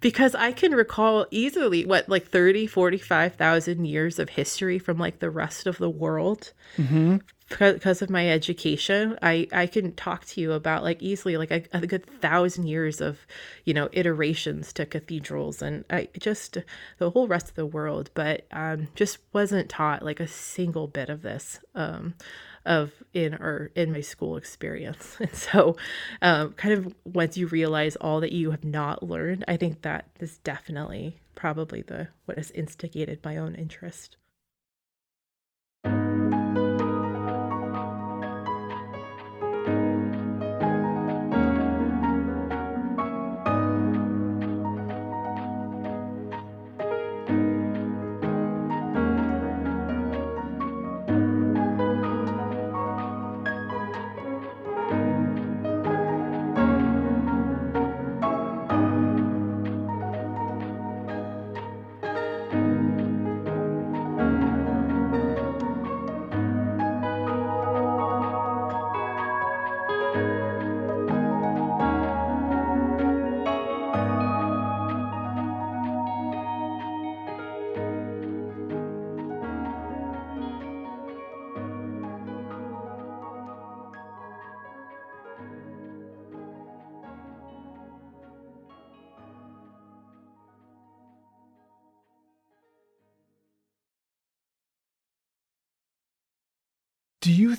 because I can recall easily what like 30, 45,000 years of history from like the rest of the world. Mm-hmm. Because of my education, I I can talk to you about like easily like a, a good thousand years of, you know, iterations to cathedrals and I just the whole rest of the world, but um just wasn't taught like a single bit of this. Um of in or in my school experience and so um, kind of once you realize all that you have not learned i think that is definitely probably the what has instigated my own interest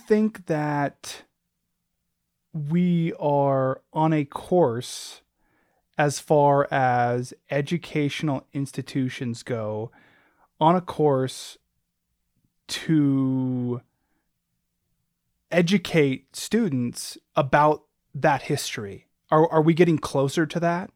think that we are on a course as far as educational institutions go, on a course to educate students about that history? Are, are we getting closer to that?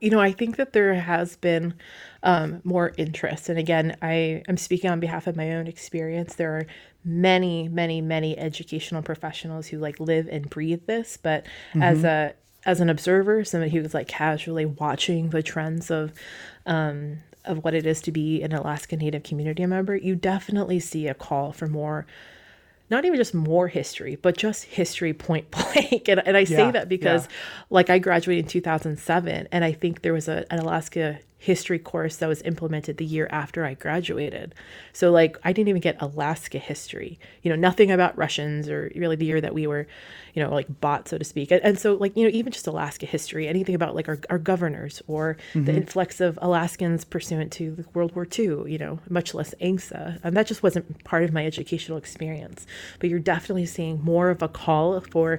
You know i think that there has been um, more interest. And again i am speaking on behalf of my own experience. There are many many many educational professionals who like live and breathe this. But as a as an observer somebody who was like casually watching the trends of um, of what it is to be an alaska native community member you definitely see a call for more not even just more history, but just history point blank. And, and I say Yeah, that because, yeah. like, I graduated in 2007, and I think there was a, an Alaska history course that was implemented the year after I graduated. So, like, I didn't even get Alaska history, you know, nothing about Russians or really the year that we were, you know, like bought, so to speak. And, and so, like, you know, even just Alaska history, anything about like our, our governors or the mm-hmm. influx of Alaskans pursuant to World War II, you know, much less ANCSA. And that just wasn't part of my educational experience. But you're definitely seeing more of a call for,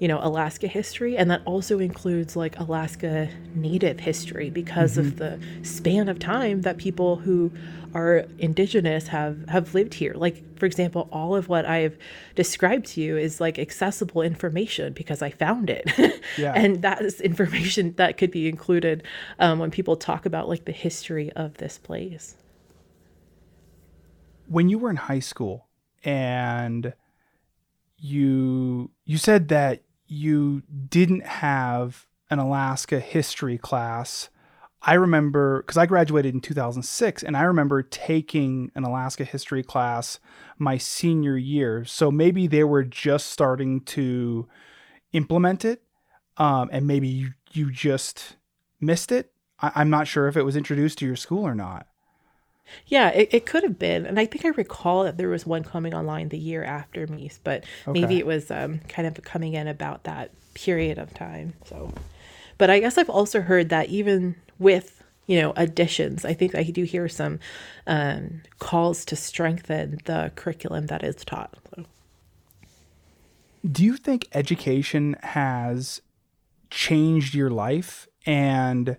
you know, Alaska history. And that also includes like Alaska Native history because of the span of time that people who are indigenous have have lived here. Like, for example, all of what I've described to you is like accessible information because I found it. Yeah. and that is information that could be included um, when people talk about like the history of this place. when you were in high school and you you said that you didn't have an Alaska history class. I remember cuz I graduated in 2006 and I remember taking an Alaska history class my senior year. So maybe they were just starting to implement it um, and maybe you, you just missed it. I, I'm not sure if it was introduced to your school or not. Yeah, it, it could have been. And I think I recall that there was one coming online the year after me, but maybe it was um, kind of coming in about that period of time. So, but I guess I've also heard that even with, you know, additions, I think I do hear some um, calls to strengthen the curriculum that is taught. So. Do you think education has changed your life and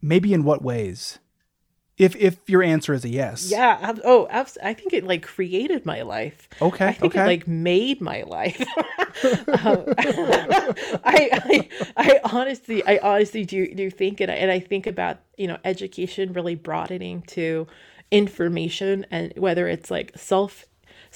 maybe in what ways? If if your answer is a yes. Yeah. Oh, I think it like created my life. Okay, I think okay. it like made my life. Um, I, I I honestly I honestly do do think and I, and I think about you know education really broadening to information and whether it's like self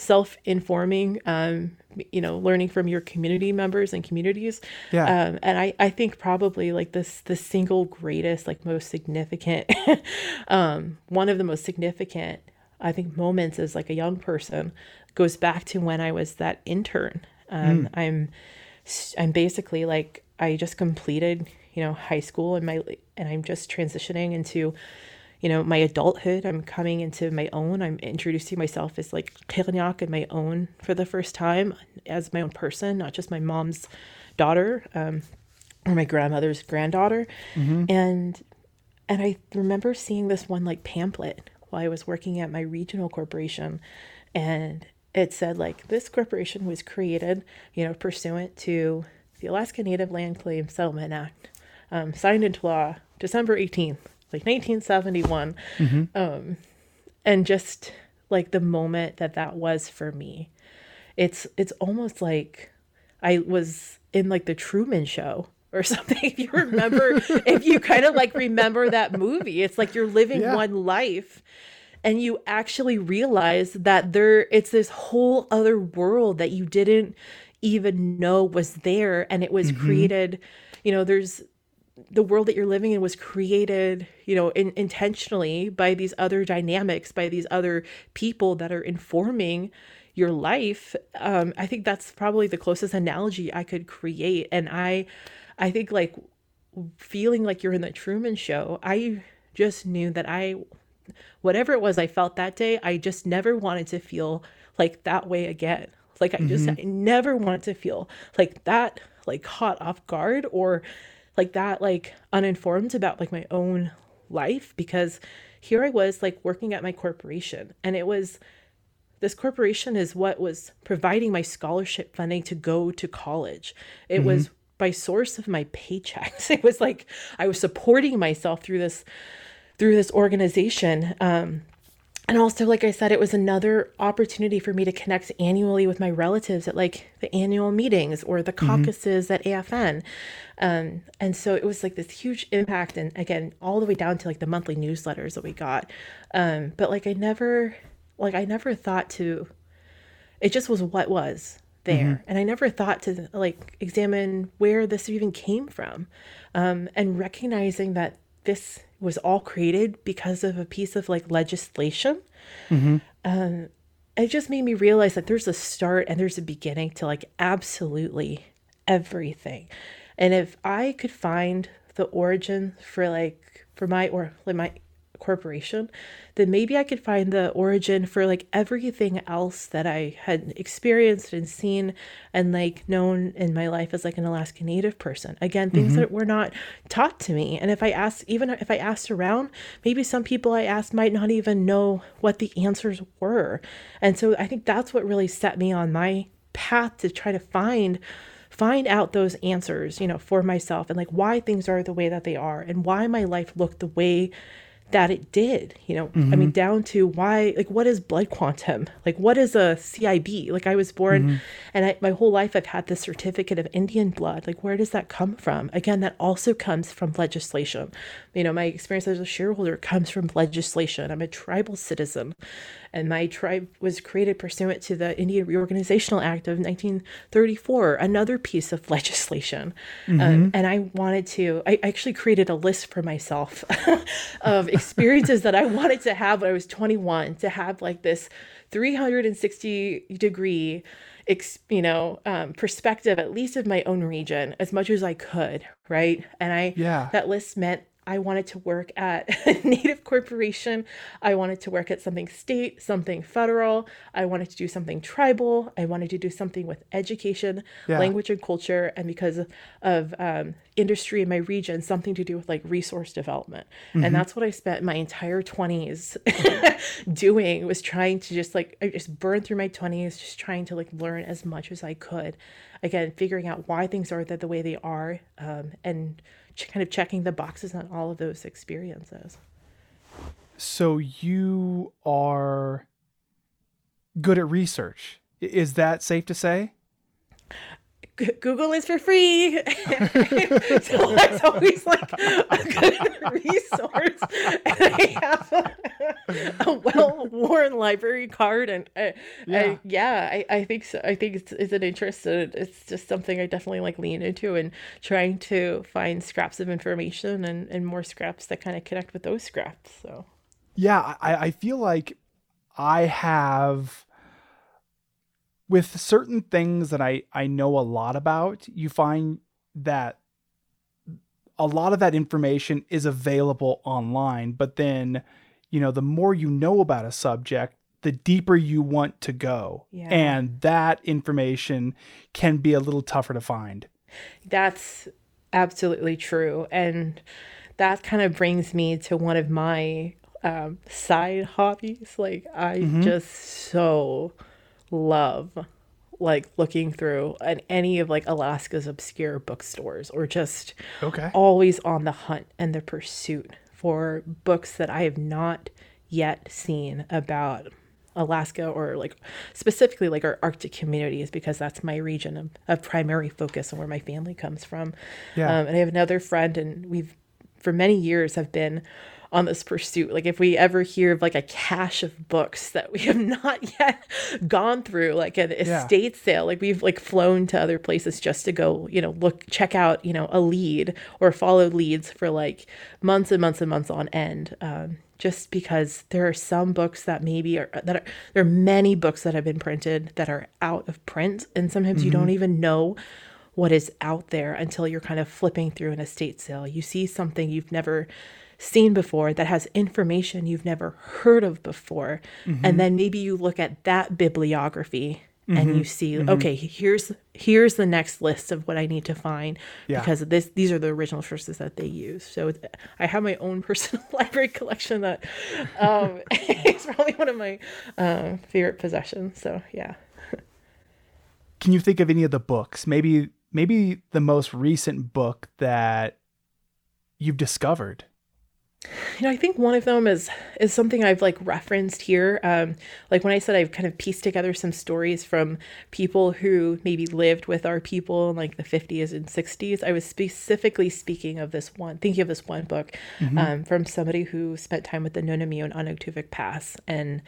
self informing um you know learning from your community members and communities. Yeah. um and i i think probably like this the single greatest like most significant um one of the most significant i think moments as like a young person goes back to when i was that intern. Um i'm s- i'm basically like i just completed you know high school and my and i'm just transitioning into you know my adulthood i'm coming into my own. I'm introducing myself as like Qiġñaaq and my own for the first time as my own person not just my mom's daughter um, or my grandmother's granddaughter. And and i remember seeing this one like pamphlet while i was working at my regional corporation and it said like this corporation was created you know pursuant to the alaska native land claim settlement act um, signed into law december 18th like 1971 um, and just like the moment that that was for me it's it's almost like i was in like the truman show or something if you remember if you kind of like remember that movie. It's like you're living Yeah. one life and you actually realize that there it's this whole other world that you didn't even know was there and it was created you know there's the world that you're living in was created you know in, intentionally by these other dynamics by these other people that are informing your life. Um i think that's probably the closest analogy i could create. And i i think like feeling like you're in the truman show i just knew that i whatever it was I felt that day, I just never wanted to feel like that way again. Like I just I never wanted to feel like that, like caught off guard or like that, like uninformed about like my own life because here I was like working at my corporation and it was this corporation is what was providing my scholarship funding to go to college. It was by source of my paychecks. It was like I was supporting myself through this through this organization. Um, and also, like I said, it was another opportunity for me to connect annually with my relatives at like the annual meetings or the caucuses at AFN. Um, and so it was like this huge impact, and again, all the way down to like the monthly newsletters that we got. Um, but like I never, like I never thought to, it just was what was there, and I never thought to like examine where this even came from, um, and recognizing that this was all created because of a piece of like legislation um, it just made me realize that there's a start and there's a beginning to like absolutely everything. And if I could find the origin for like for my or like my corporation, then maybe I could find the origin for like everything else that I had experienced and seen and like known in my life as like an Alaska Native person. Again, things mm-hmm. that were not taught to me. And if I asked, even if I asked around, maybe some people I asked might not even know what the answers were. And so I think that's what really set me on my path to try to find find out those answers you know for myself and like why things are the way that they are and why my life looked the way that it did you know? I mean mm-hmm. down to why like what is blood quantum? Like what is a CIB like i was born mm-hmm. and I, my whole life i've had this certificate of indian blood. Like where does that come from? Again that also comes from legislation. You know my experience as a shareholder comes from legislation. I'm a tribal citizen and my tribe was created pursuant to the Indian Reorganizational Act of 1934, another piece of legislation. Um, and I wanted to, I actually created a list for myself of experiences that I wanted to have when I was 21 to have like this 360 degree ex, you know um, perspective at least of my own region as much as i could right and i Yeah. that list meant I wanted to work at a native corporation. I wanted to work at something state, something federal. I wanted to do something tribal. I wanted to do something with education, Yeah. language, and culture. And because of, um, industry in my region, something to do with like resource development. And that's what I spent my entire 20s doing was trying to just like, I just burned through my 20s, just trying to like learn as much as I could. Again, figuring out why things are the, the way they are um, and kind of checking the boxes on all of those experiences. So you are good at research. Is that safe to say? Google is for free. so that's always like a good resource. And I have a, a well-worn library card, and uh, Yeah. I, yeah, I, I think so. I think it's, it's an interest, and it's just something I definitely like lean into, and trying to find scraps of information and and more scraps that kind of connect with those scraps. So Yeah, I, I feel like I have with certain things that I, I know a lot about, you find that a lot of that information is available online, but then, you know, the more you know about a subject, the deeper you want to go. Yeah. And that information can be a little tougher to find. That's absolutely true. And that kind of brings me to one of my um, side hobbies. Like, I just so love like looking through an, any of like Alaska's obscure bookstores or just Okay. always on the hunt and the pursuit for books that I have not yet seen about Alaska or like specifically like our Arctic communities because that's my region of, of primary focus and where my family comes from. Yeah. Um, and I have another friend and we've for many years have been on this pursuit. Like if we ever hear of like a cache of books that we have not yet gone through, like an Yeah. estate sale, like we've like flown to other places just to go, you know, look, check out, you know, a lead or follow leads for like months and months and months on end. Um, just because there are some books that maybe are that are there are many books that have been printed that are out of print, and sometimes you don't even know what is out there until you're kind of flipping through an estate sale. You see something you've never seen before that has information you've never heard of before. And then maybe you look at that bibliography and you see, okay, here's here's the next list of what I need to find Yeah. because this these are the original sources that they use. So I have my own personal library collection that um, it's probably one of my uh, favorite possessions. So yeah. Can you think of any of the books? Maybe maybe the most recent book that you've discovered. You know, I think one of them is is something I've like referenced here. Um, like when I said I've kind of pieced together some stories from people who maybe lived with our people in like the 50s and 60s. I was specifically speaking of this one, thinking of this one book um, from somebody who spent time with the Nunamiut and Anaktuvuk Pass, and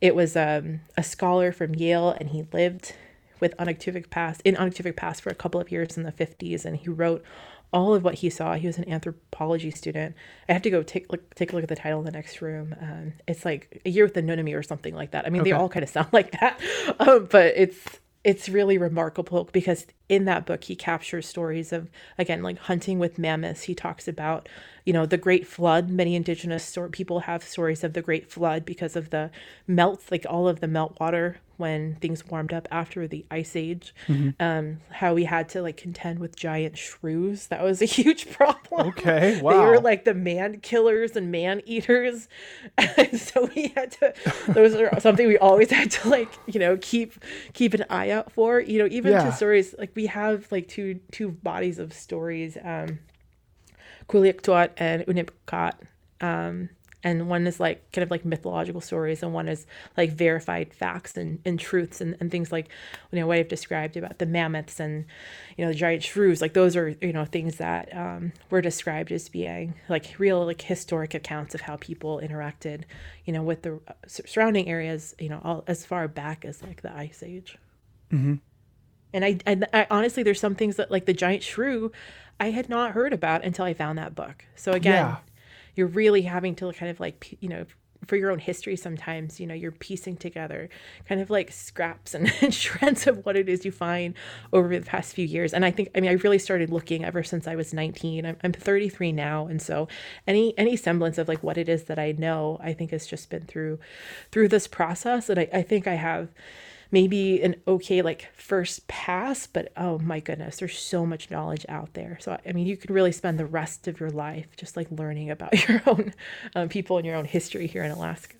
it was um, a scholar from Yale, and he lived with Anaktuvuk Pass in Anaktuvuk Pass for a couple of years in the 50s, and he wrote all of what he saw. He was an anthropology student. I have to go take look take a look at the title in the next room. Um, it's like a year with the Nunamiut or something like that. I mean, they all kind of sound like that, um, but it's it's really remarkable because in that book he captures stories of again like hunting with mammoths. He talks about you know the Great Flood. Many indigenous people have stories of the Great Flood because of the melts, like all of the meltwater when things warmed up after the ice age. Um, how we had to like contend with giant shrews. That was a huge problem. Okay, wow. they were like the man killers and man eaters, and so we had to. Those are something we always had to like you know keep keep an eye out for. You know even Yeah. to stories like we have like two two bodies of stories. Um, Kuliaktuat and Unipkat. Um, and one is like kind of like mythological stories, and one is like verified facts and, and truths and, and things like you know what I've described about the mammoths and you know the giant shrews. Like those are you know things that um, were described as being like real like historic accounts of how people interacted, you know, with the uh, surrounding areas, you know, all as far back as like the ice age. And I, and I honestly, there's some things that like the giant shrew, I had not heard about until I found that book. So again, Yeah. you're really having to kind of like you know for your own history sometimes you know you're piecing together kind of like scraps and, and shreds of what it is you find over the past few years and i think i mean i really started looking ever since i was 19 i'm, I'm 33 now and so any any semblance of like what it is that i know i think has just been through through this process and i, I think i have maybe an okay like first pass but oh my goodness there's so much knowledge out there. So i mean you could really spend the rest of your life just like learning about your own um, people and your own history here in alaska.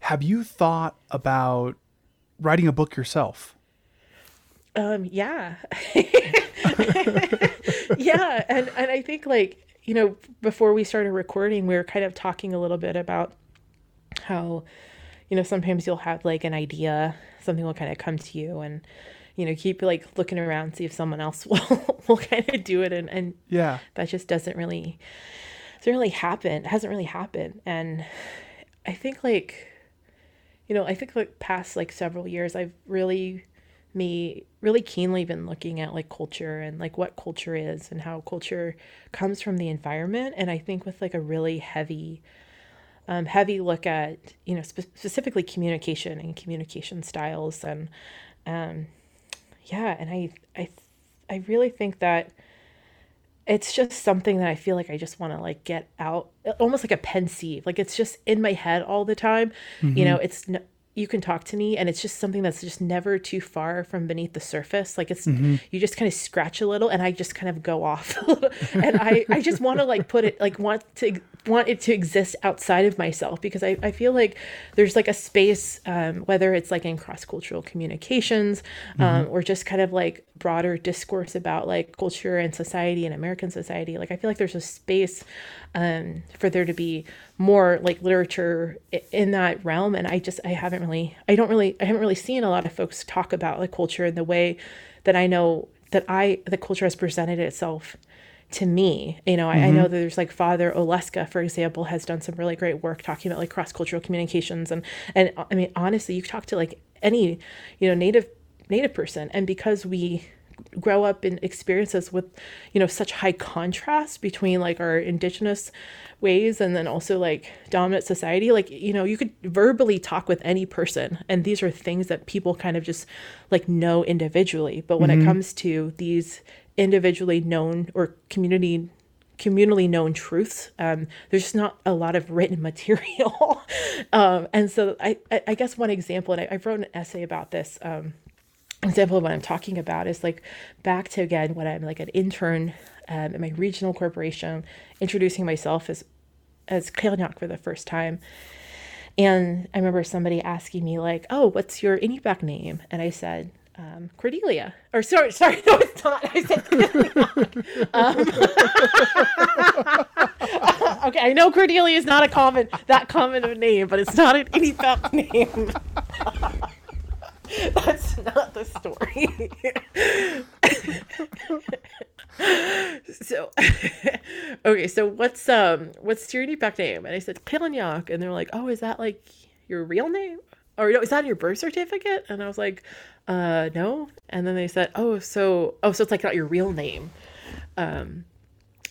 Have you thought about writing a book yourself? um yeah. Yeah, and and I think like you know before we started recording, we were kind of talking a little bit about how you know sometimes you'll have like an idea, something will kind of come to you, and you know keep like looking around see if someone else will will kind of do it, and and Yeah. that just doesn't really doesn't really happen. It hasn't really happened, and I think like you know I think like past like several years, I've really me really keenly been looking at like culture and like what culture is and how culture comes from the environment and i think with like a really heavy um, heavy look at you know spe- specifically communication and communication styles and um, yeah and i i i really think that it's just something that i feel like i just want to like get out almost like a pensieve like it's just in my head all the time. You know it's you can talk to me and it's just something that's just never too far from beneath the surface. Like it's you just kind of scratch a little and i just kind of go off. And i i just want to like put it like want to want it to exist outside of myself because i, I feel like there's like a space um, whether it's like in cross-cultural communications um, or just kind of like broader discourse about like culture and society and american society like i feel like there's a space um, for there to be more like literature in that realm and i just i haven't really i don't really i haven't really seen a lot of folks talk about like culture in the way that i know that i the culture has presented itself to me you know? I, I know that there's like father Oleksa for example has done some really great work talking about like cross-cultural communications and and i mean honestly you talk to like any you know native native person. And because we grow up in experiences with you know such high contrast between like our indigenous ways and then also like dominant society like you know you could verbally talk with any person and these are things that people kind of just like know individually. But when it comes to these individually known or community communally known truths um, there's just not a lot of written material. Um, and so I, I I guess one example and I, I wrote an essay about this um, example of what I'm talking about is like back to again when I'm like an intern um, my regional corporation, introducing myself as as Qiġñaaq for the first time. And I remember somebody asking me like, "Oh, what's your Inupiaq name?" And I said, um, Cordelia. Or sorry, sorry, no, it's not. I said um, okay, I know Cordelia is not a common that common of a name, but it's not an Inupiaq name. That's not the story. so okay, so what's um what's your Inupiaq name? And I said Qiġñaaq, and they're like, oh, is that like your real name? Or no, is that your birth certificate? And I was like, uh, no. And then they said, oh, so oh, so it's like not your real name. Um,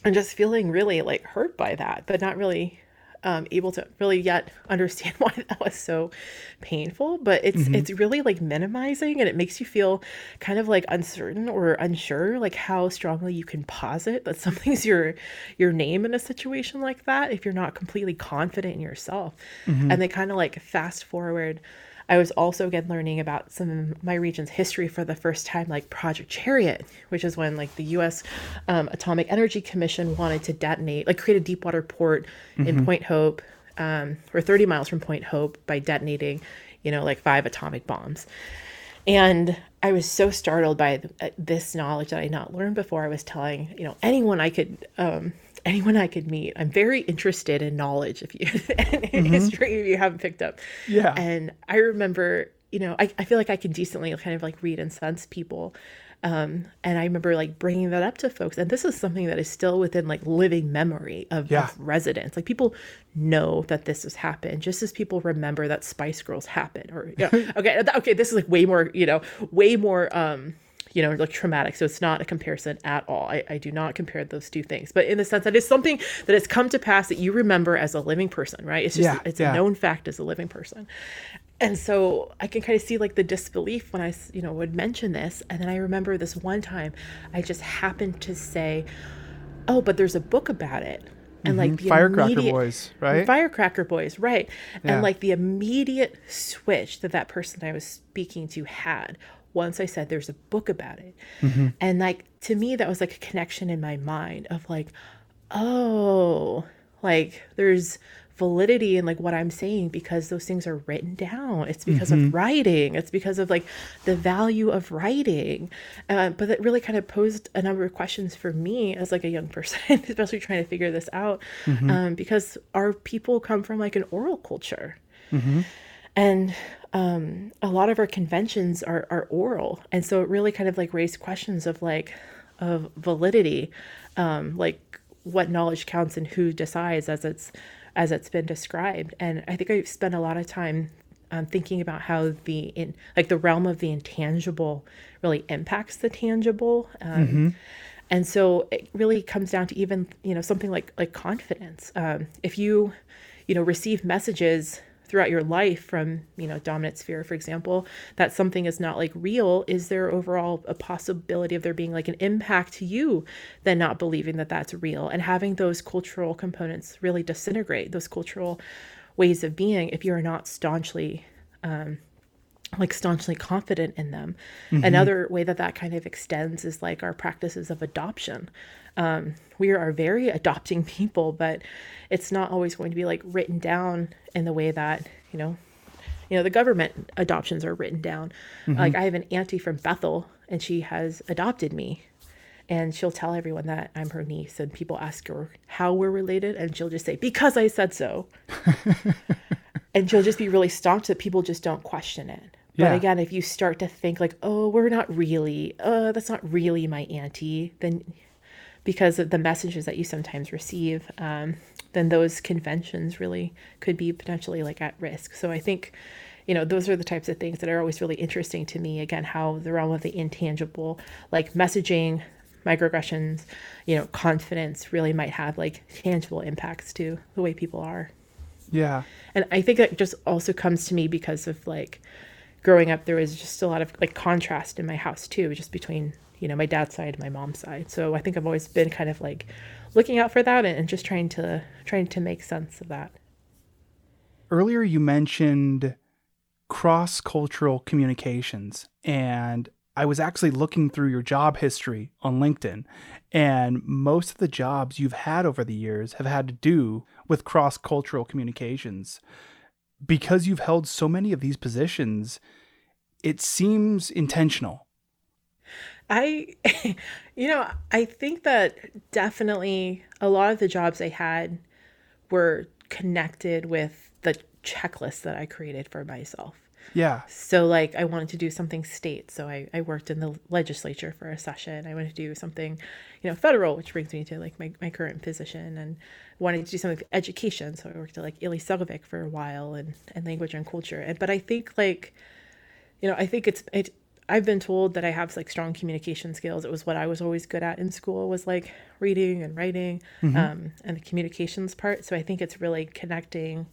and just feeling really like hurt by that, but not really um, able to really yet understand why that was so painful. But it's it's really like minimizing, and it makes you feel kind of like uncertain or unsure, like how strongly you can posit that something's your your name in a situation like that if you're not completely confident in yourself. And they kind of like fast forward. I was also again learning about some of my region's history for the first time, like Project Chariot, which is when like the U.S. Um, Atomic Energy Commission wanted to detonate, like create a deep water port in Point Hope, um, or 30 miles from Point Hope by detonating, you know, like five atomic bombs. And I was so startled by th- uh, this knowledge that I had not learned before. I was telling, you know, anyone I could, um, anyone I could meet. I'm very interested in knowledge. If you and in history, if you haven't picked up, Yeah. And I remember, you know, I, I feel like I can decently kind of like read and sense people. Um, and I remember like bringing that up to folks, and this is something that is still within like living memory of, Yeah. of residents. Like people know that this has happened, just as people remember that Spice Girls happened. Or yeah, okay, okay, this is like way more, you know, way more, um, you know, like traumatic. So it's not a comparison at all. I, I do not compare those two things, but in the sense that it's something that has come to pass that you remember as a living person, right? It's just Yeah, it's yeah. a known fact as a living person. And so I can kind of see like the disbelief when I, you know, would mention this. And then I remember this one time I just happened to say, oh, but there's a book about it. And like the Mm-hmm. Firecracker Boys, right? Firecracker Boys, right. Yeah. And like the immediate switch that that person I was speaking to had once I said there's a book about it. Mm-hmm. And like to me, that was like a connection in my mind of like, oh, like there's validity in like what I'm saying because those things are written down. It's because of writing. It's because of like the value of writing. Uh, but that really kind of posed a number of questions for me as like a young person, especially trying to figure this out, um, because our people come from like an oral culture, and um, a lot of our conventions are are oral, and so it really kind of like raised questions of like of validity, um, like what knowledge counts and who decides as it's as it's been described. And I think I've spent a lot of time um, thinking about how the in like the realm of the intangible really impacts the tangible. Um, And so it really comes down to even you know something like like confidence. Um, if you you know receive messages throughout your life from you know dominant sphere for example that something is not like real is there overall a possibility of there being like an impact to you than not believing that that's real? And having those cultural components really disintegrate those cultural ways of being if you're not staunchly um, like staunchly confident in them. Another way that that kind of extends is like our practices of adoption. Um, we are very adopting people, but it's not always going to be like written down in the way that you know, you know, the government adoptions are written down. Like I have an auntie from Bethel, and she has adopted me. And she'll tell everyone that I'm her niece, and people ask her how we're related, and she'll just say, Because I said so and she'll just be really staunch that people just don't question it. But again, if you start to think like, oh, we're not really, uh, that's not really my auntie, then because of the messages that you sometimes receive, um, then those conventions really could be potentially like at risk. So I think, you know, those are the types of things that are always really interesting to me. Again, how the realm of the intangible, like messaging, microaggressions, you know, confidence really might have like tangible impacts to the way people are. Yeah. And I think that just also comes to me because of like growing up, there was just a lot of like contrast in my house too, just between, you know, my dad's side and my mom's side. So I think I've always been kind of like looking out for that and, and just trying to trying to make sense of that. Earlier, you mentioned cross cultural communications, and I was actually looking through your job history on LinkedIn, and most of the jobs you've had over the years have had to do with cross cultural communications. Because you've held so many of these positions, it seems intentional. I, you know, I think that definitely a lot of the jobs I had were connected with the checklist that I created for myself. Yeah. So like I wanted to do something state, so I, I worked in the legislature for a session. I wanted to do something, you know, federal, which brings me to like my, my current position and wanted to do something with education. So I worked at like Ili for a while and, and language and culture. And but I think like, you know, I think it's it I've been told that I have like strong communication skills. It was what I was always good at in school was like reading and writing um, and the communications part. So I think it's really connecting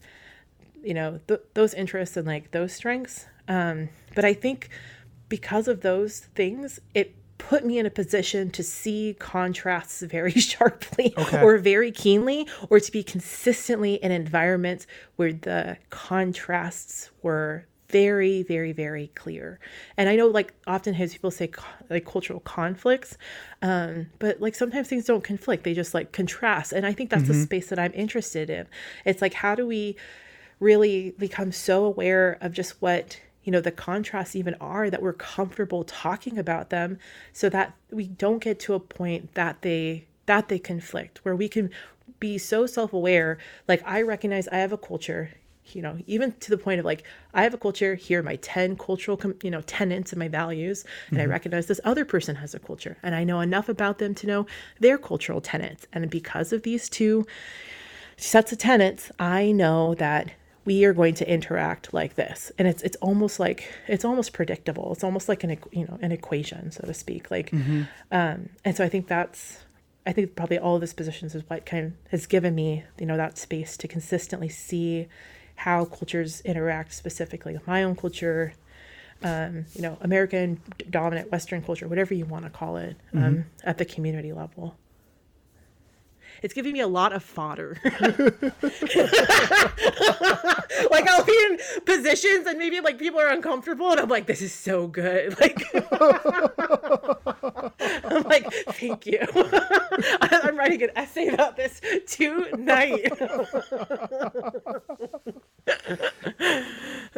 you know th- those interests and like those strengths. Um but i think because of those things it put me in a position to see contrasts very sharply Okay. or very keenly or to be consistently in environments where the contrasts were very very very clear. And i know like often has people say like cultural conflicts um but like sometimes things don't conflict. They just like contrast. And i think that's the space that i'm interested in. It's like how do we really become so aware of just what you know the contrasts even are that we're comfortable talking about them so that we don't get to a point that they that they conflict where we can be so self-aware. Like i recognize i have a culture you know even to the point of like i have a culture here are my 10 cultural com- you know tenets and my values and i mm-hmm. recognize this other person has a culture and i know enough about them to know their cultural tenets and because of these two sets of tenets, I know that we are going to interact like this, and it's it's almost like it's almost predictable. It's almost like an you know an equation, so to speak. Like, um, and so I think that's I think probably all of this positions is what kind of has given me you know that space to consistently see how cultures interact specifically with my own culture. Um, you know, American dominant Western culture, whatever you want to call it, um, at the community level. It's giving me a lot of fodder. like I'll be in positions and maybe like people are uncomfortable and I'm like, this is so good. Like I'm like, thank you. I'm writing an essay about this tonight.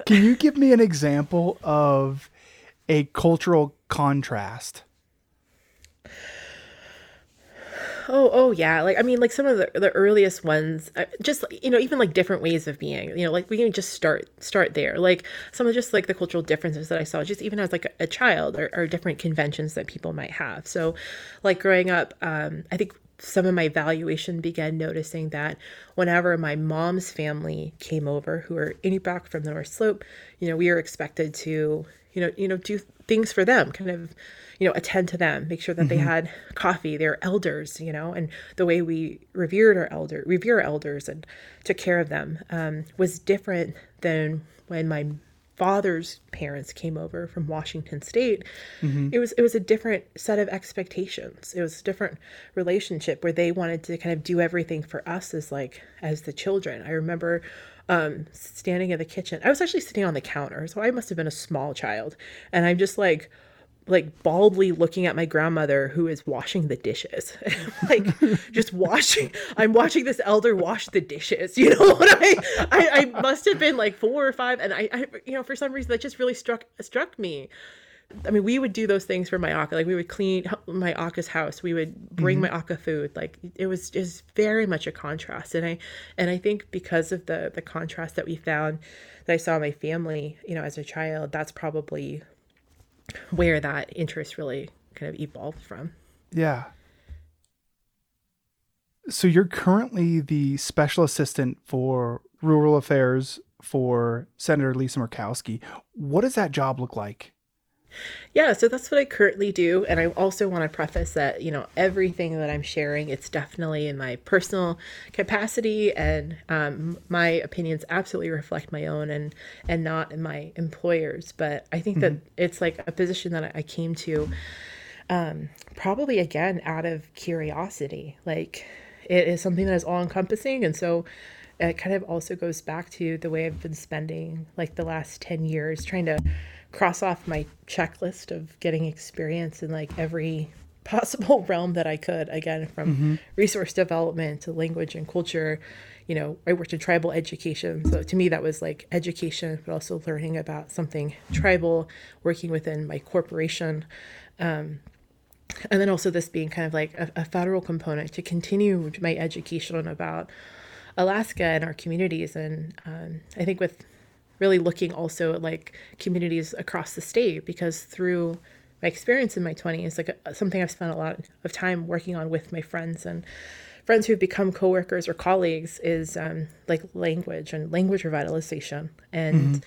Can you give me an example of a cultural contrast? Oh, oh yeah. Like I mean, like some of the, the earliest ones, uh, just you know, even like different ways of being. You know, like we can just start start there. Like some of just like the cultural differences that I saw, just even as like a, a child, or, or different conventions that people might have. So, like growing up, um, I think some of my valuation began noticing that whenever my mom's family came over, who are Inupiaq from the North Slope, you know, we are expected to, you know, you know, do things for them, kind of you know, attend to them, make sure that mm-hmm. they had coffee, their elders, you know, and the way we revered our elder, revere our elders and took care of them um, was different than when my father's parents came over from Washington State. Mm-hmm. It was it was a different set of expectations. It was a different relationship where they wanted to kind of do everything for us as like as the children. I remember um, standing in the kitchen. I was actually sitting on the counter, so I must have been a small child, and I'm just like like baldly looking at my grandmother who is washing the dishes like just washing i'm watching this elder wash the dishes you know what I, I i must have been like four or five and I, I you know for some reason that just really struck struck me I mean, we would do those things for my Aka. Like we would clean my Aka's house. We would bring mm-hmm. my Aka food. Like it was just very much a contrast. And I, and I think because of the the contrast that we found, that I saw in my family, you know, as a child, that's probably where that interest really kind of evolved from. Yeah. So you're currently the special assistant for rural affairs for Senator Lisa Murkowski. What does that job look like? Yeah, so that's what I currently do. And I also want to preface that, you know, everything that I'm sharing, it's definitely in my personal capacity and um, my opinions absolutely reflect my own and, and not in my employer's. But I think mm-hmm. that it's like a position that I came to um, probably again out of curiosity. Like it is something that is all encompassing. And so it kind of also goes back to the way I've been spending like the last 10 years trying to cross off my checklist of getting experience in like every possible realm that I could. Again, from mm-hmm. resource development to language and culture. You know, I worked in tribal education. So to me, that was like education, but also learning about something tribal, working within my corporation. Um, and then also this being kind of like a, a federal component to continue my education about Alaska and our communities. And um, I think with really looking also at like communities across the state because through my experience in my 20s like a, something i've spent a lot of time working on with my friends and friends who've become coworkers or colleagues is um, like language and language revitalization and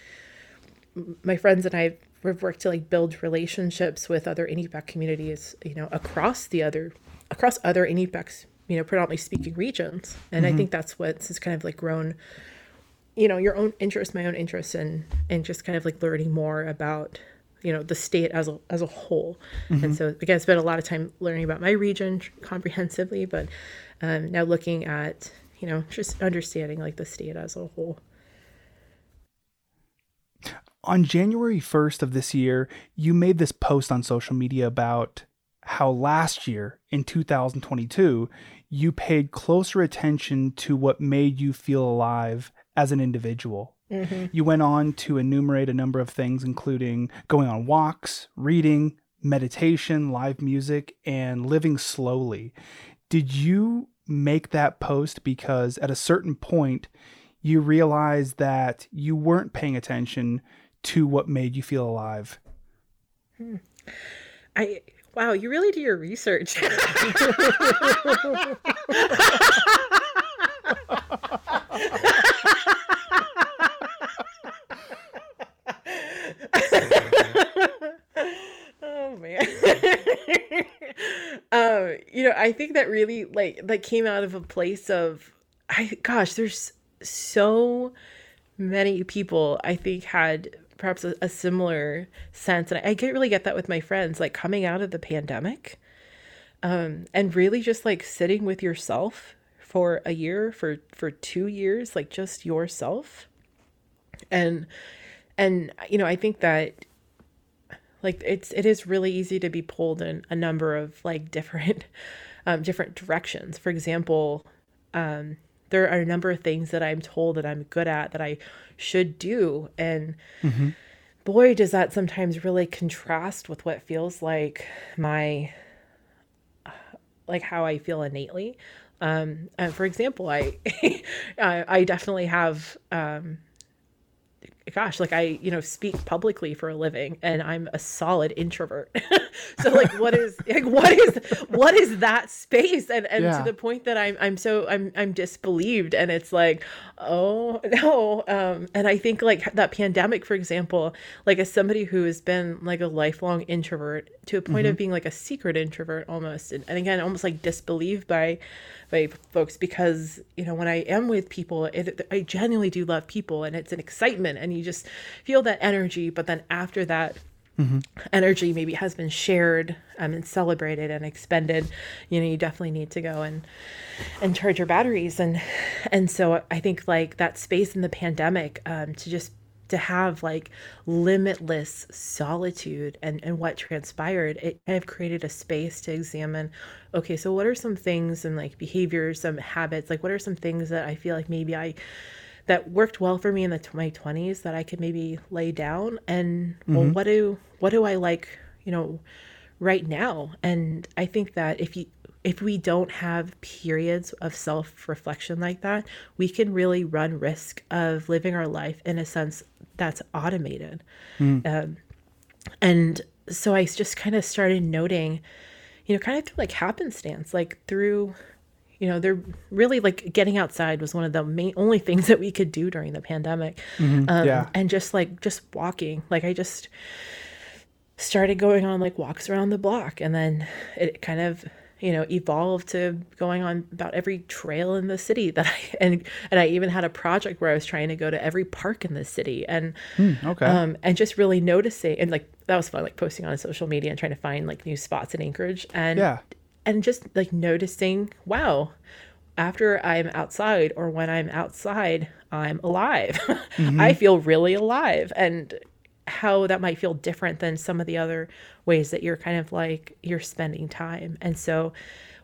mm-hmm. my friends and i have worked to like build relationships with other Inupiaq communities you know across the other across other Inupiaqs you know predominantly speaking regions and mm-hmm. i think that's what's has kind of like grown you know your own interest my own interest and and just kind of like learning more about you know the state as a as a whole mm-hmm. and so again i spent a lot of time learning about my region comprehensively but um, now looking at you know just understanding like the state as a whole on january 1st of this year you made this post on social media about how last year in 2022 you paid closer attention to what made you feel alive as an individual. Mm-hmm. You went on to enumerate a number of things, including going on walks, reading, meditation, live music, and living slowly. Did you make that post because at a certain point you realized that you weren't paying attention to what made you feel alive? Hmm. I wow, you really do your research. oh man. um, you know, I think that really like that came out of a place of I gosh, there's so many people I think had perhaps a, a similar sense. And I, I get really get that with my friends, like coming out of the pandemic. Um, and really just like sitting with yourself for a year, for for two years, like just yourself. And and you know, I think that like it's it is really easy to be pulled in a number of like different um, different directions. For example, um, there are a number of things that I'm told that I'm good at that I should do, and boy, does that sometimes really contrast with what feels like my like how I feel innately. Um, and for example, I, I I definitely have um, gosh, like I, you know, speak publicly for a living and I'm a solid introvert. so like what is like what is what is that space? And and Yeah. to the point that I'm I'm so I'm I'm disbelieved and it's like, oh no. Um and I think like that pandemic, for example, like as somebody who has been like a lifelong introvert to a point of being like a secret introvert almost and, and again almost like disbelieved by by folks because you know when I am with people, it, I genuinely do love people, and it's an excitement, and you just feel that energy. But then after that energy maybe has been shared um, and celebrated and expended, you know, you definitely need to go and and charge your batteries, and and so I think like that space in the pandemic um, to just to have like limitless solitude and, and what transpired, it kind of created a space to examine okay, so what are some things and like behaviors, some habits, like what are some things that I feel like maybe I that worked well for me in the my 20s that I could maybe lay down and well mm-hmm. what do what do I like, you know, right now? And I think that if you if we don't have periods of self-reflection like that, we can really run risk of living our life in a sense that's automated. Um, and so I just kind of started noting, you know, kind of through like happenstance, like through, you know, they're really like getting outside was one of the main only things that we could do during the pandemic. Um, yeah. And just like just walking, like I just started going on like walks around the block, and then it kind of you know evolved to going on about every trail in the city that I and and I even had a project where I was trying to go to every park in the city and Okay. um, and just really noticing and like that was fun like posting on social media and trying to find like new spots in Anchorage and Yeah. and just like noticing wow after I'm outside or when I'm outside I'm alive I feel really alive and how that might feel different than some of the other ways that you're kind of like you're spending time. And so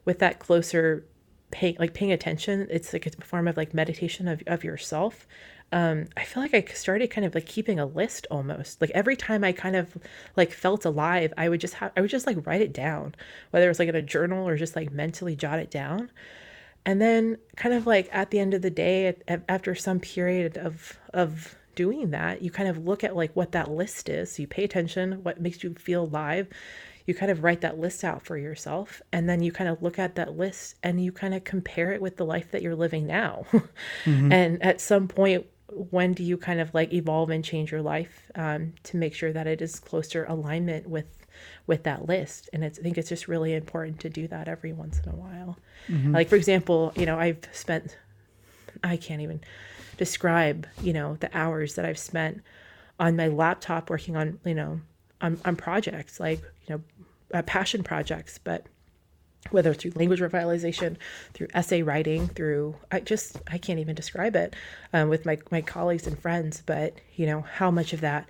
with that closer pay like paying attention it's like a form of like meditation of, of yourself. Um i feel like i started kind of like keeping a list almost. Like every time i kind of like felt alive i would just have i would just like write it down whether it was like in a journal or just like mentally jot it down. And then kind of like at the end of the day at- after some period of of doing that you kind of look at like what that list is. You pay attention what makes you feel alive. You kind of write that list out for yourself and then you kind of look at that list and you kind of compare it with the life that you're living now. And at some point when do you kind of like evolve and change your life um, to make sure that it is closer alignment with with that list? And it's, i think it's just really important to do that every once in a while. Like for example you know i've spent i can't even describe you know the hours that i've spent on my laptop working on you know on, on projects like you know uh, passion projects but whether through language revitalization through essay writing through i just i can't even describe it um, with my, my colleagues and friends but you know how much of that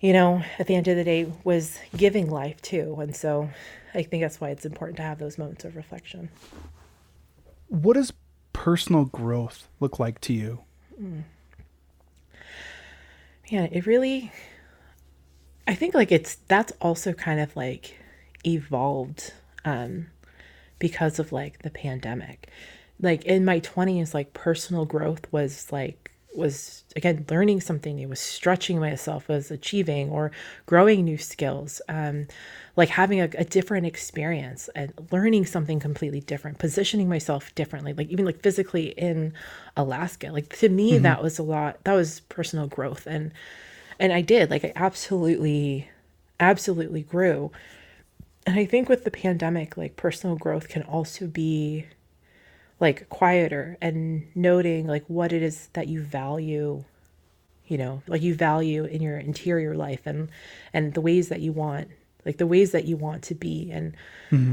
you know at the end of the day was giving life too and so i think that's why it's important to have those moments of reflection. What does personal growth look like to you? yeah it really i think like it's that's also kind of like evolved um because of like the pandemic like in my 20s like personal growth was like was again learning something new was stretching myself was achieving or growing new skills um like having a, a different experience and learning something completely different positioning myself differently like even like physically in alaska. Like to me that was a lot that was personal growth. And and i did like i absolutely absolutely grew. And i think with the pandemic like personal growth can also be like quieter and noting like what it is that you value you know like you value in your interior life and and the ways that you want like the ways that you want to be and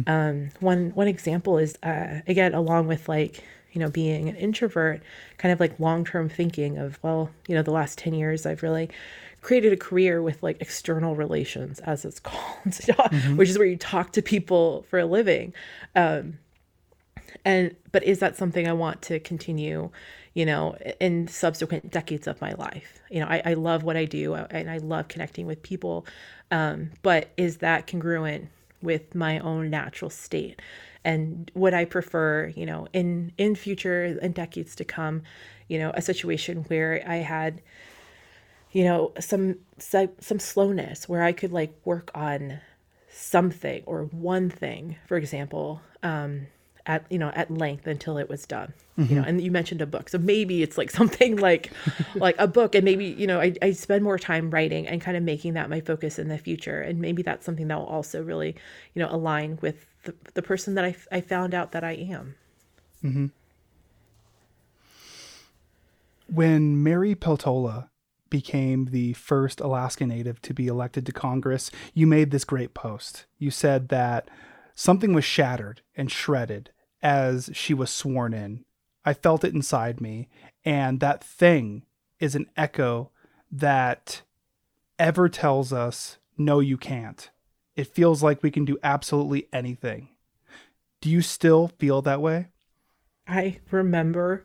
um one one example is uh again along with like you know, being an introvert, kind of like long term thinking of, well, you know, the last 10 years, I've really created a career with like external relations, as it's called, mm-hmm. which is where you talk to people for a living. Um, and, but is that something I want to continue, you know, in subsequent decades of my life? You know, I, I love what I do and I love connecting with people. Um, but is that congruent with my own natural state? and would i prefer you know in in future in decades to come you know a situation where i had you know some some slowness where i could like work on something or one thing for example um at you know at length until it was done mm-hmm. you know and you mentioned a book so maybe it's like something like like a book and maybe you know I, I spend more time writing and kind of making that my focus in the future and maybe that's something that will also really you know align with the, the person that I, I found out that I am. Mm-hmm. When Mary Peltola became the first Alaska Native to be elected to Congress, you made this great post. You said that something was shattered and shredded as she was sworn in. I felt it inside me, and that thing is an echo that ever tells us, no, you can't. It feels like we can do absolutely anything. Do you still feel that way? I remember,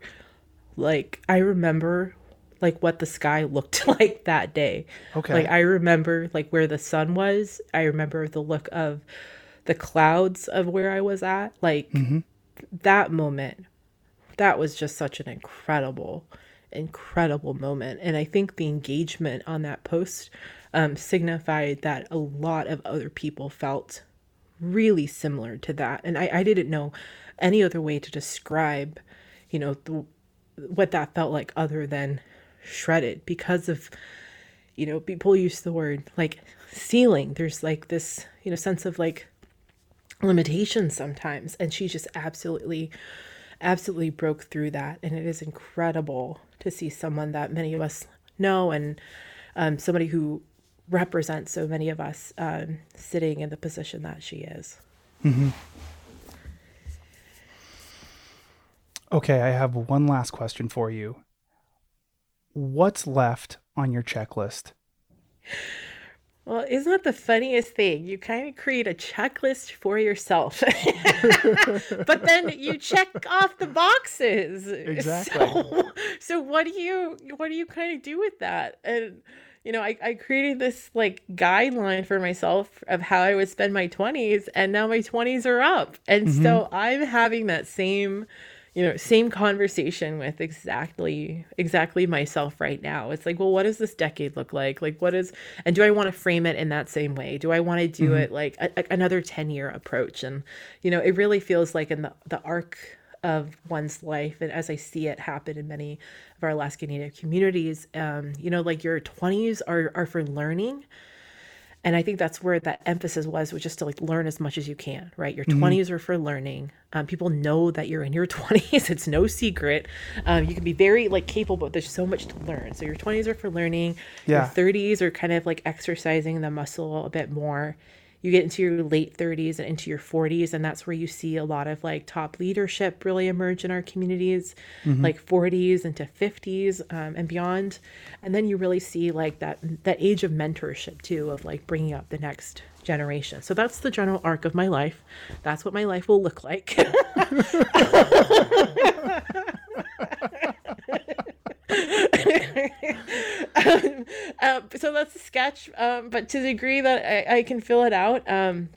like, I remember, like, what the sky looked like that day. Okay. Like, I remember, like, where the sun was. I remember the look of the clouds of where I was at. Like, mm-hmm. That moment, that was just such an incredible, incredible moment. And I think the engagement on that post um, signified that a lot of other people felt really similar to that. And I, I didn't know any other way to describe, you know, the, what that felt like other than shredded because of, you know, people use the word like ceiling. There's like this, you know, sense of like limitation sometimes. And she just absolutely, absolutely broke through that. And it is incredible to see someone that many of us know and um, somebody who represents so many of us um, sitting in the position that she is. Mm-hmm. Okay, I have one last question for you. What's left on your checklist? Well, isn't that the funniest thing? You kind of create a checklist for yourself, but then you check off the boxes. Exactly. So, so what do you what do you kind of do with that? And you know, I, I created this like guideline for myself of how I would spend my 20s, and now my 20s are up. And mm-hmm. so I'm having that same, you know, same conversation with exactly, exactly myself right now. It's like, well, what does this decade look like? Like, what is, and do I want to frame it in that same way? Do I want to do mm-hmm. it like a, a, another 10 year approach? And, you know, it really feels like in the, the arc of one's life and as i see it happen in many of our alaska native communities um, you know like your 20s are, are for learning and i think that's where that emphasis was was just to like learn as much as you can right? Your mm-hmm. 20s are for learning. Um, people know that you're in your 20s it's no secret. Um, you can be very like capable but there's so much to learn. So your 20s are for learning. Yeah. your 30s are kind of like exercising the muscle a bit more you get into your late 30s and into your 40s and that's where you see a lot of like top leadership really emerge in our communities mm-hmm. like 40s into 50s um, and beyond. And then you really see like that that age of mentorship too of like bringing up the next generation. So that's the general arc of my life. That's what my life will look like um, uh, so that's a sketch, um, but to the degree that I, I can fill it out, um,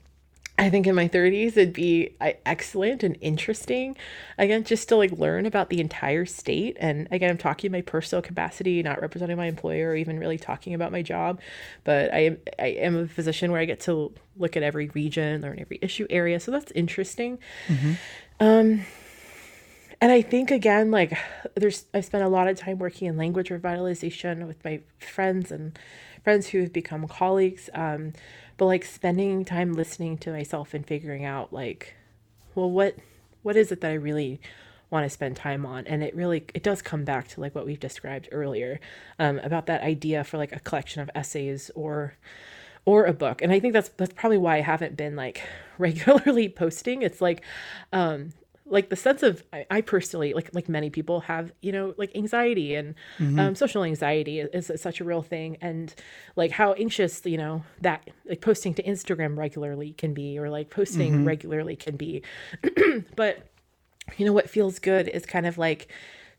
I think in my 30s it'd be excellent and interesting. Again, just to like learn about the entire state. And again, I'm talking my personal capacity, not representing my employer or even really talking about my job. But I am I am a physician where I get to look at every region, learn every issue area. So that's interesting. Mm-hmm. Um, and I think again, like there's I spent a lot of time working in language revitalization with my friends and friends who have become colleagues. Um, but like spending time listening to myself and figuring out like, well, what what is it that I really want to spend time on and it really it does come back to like what we've described earlier um, about that idea for like a collection of essays or or a book and i think that's that's probably why i haven't been like regularly posting it's like um like the sense of I, I personally like like many people have you know like anxiety and um, social anxiety is, is such a real thing. And like how anxious you know that like posting to instagram regularly can be or like posting regularly can be. But you know what feels good is kind of like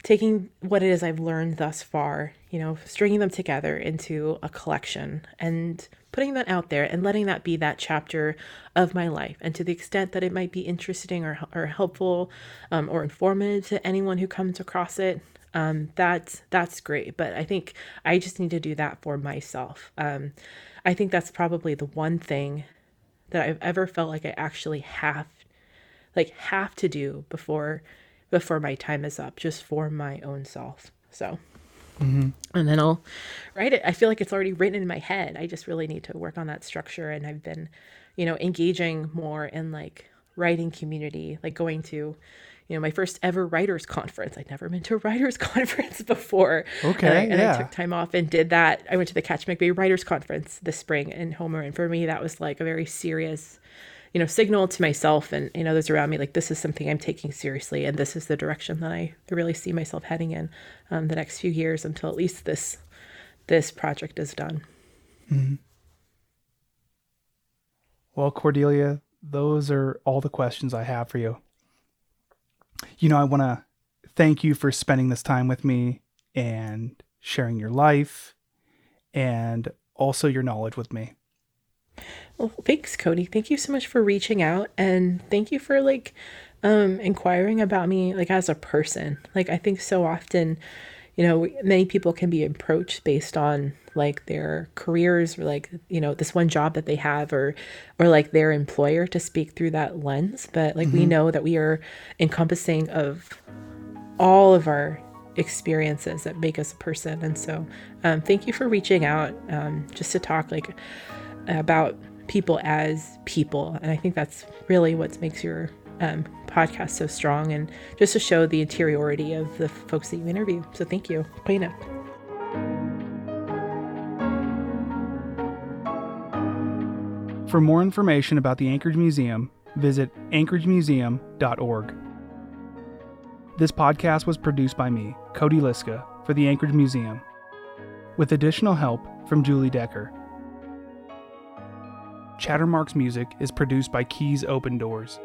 taking what it is I've learned thus far, you know, stringing them together into a collection. And putting that out there and letting that be that chapter of my life. And to the extent that it might be interesting or, or helpful um, or informative to anyone who comes across it, um, that's that's great. But I think I just need to do that for myself. Um, I think that's probably the one thing that I've ever felt like I actually have like have to do before before my time is up just for my own self so Mm-hmm. and then i'll write it. I feel like it's already written in my head. I just really need to work on that structure and i've been you know engaging more in like writing community like going to you know my first ever writers conference. I'd never been to a writers conference before. Okay, and I, and yeah. I took time off and did that. I went to the Kachemak Bay writers conference this spring in homer and for me that was like a very serious you know, signal to myself and you know those around me like this is something I'm taking seriously, and this is the direction that I really see myself heading in um, the next few years until at least this this project is done. Well, Cordelia, those are all the questions I have for you. You know, I want to thank you for spending this time with me and sharing your life and also your knowledge with me. Well, thanks, Cody. Thank you so much for reaching out, and thank you for like um, inquiring about me, like as a person. Like I think so often, you know, many people can be approached based on like their careers or like you know this one job that they have or or like their employer to speak through that lens. But like we know that we are encompassing of all of our experiences that make us a person and so um, thank you for reaching out um, just to talk like about people as people and i think that's really what makes your um, podcast so strong and just to show the interiority of the folks that you interview so thank you Queen. For more information about the Anchorage Museum, visit anchoragemuseum.org. This podcast was produced by me, Cody Liska, for the Anchorage Museum, with additional help from Julie Decker. Chattermark's music is produced by Keys Open Doors.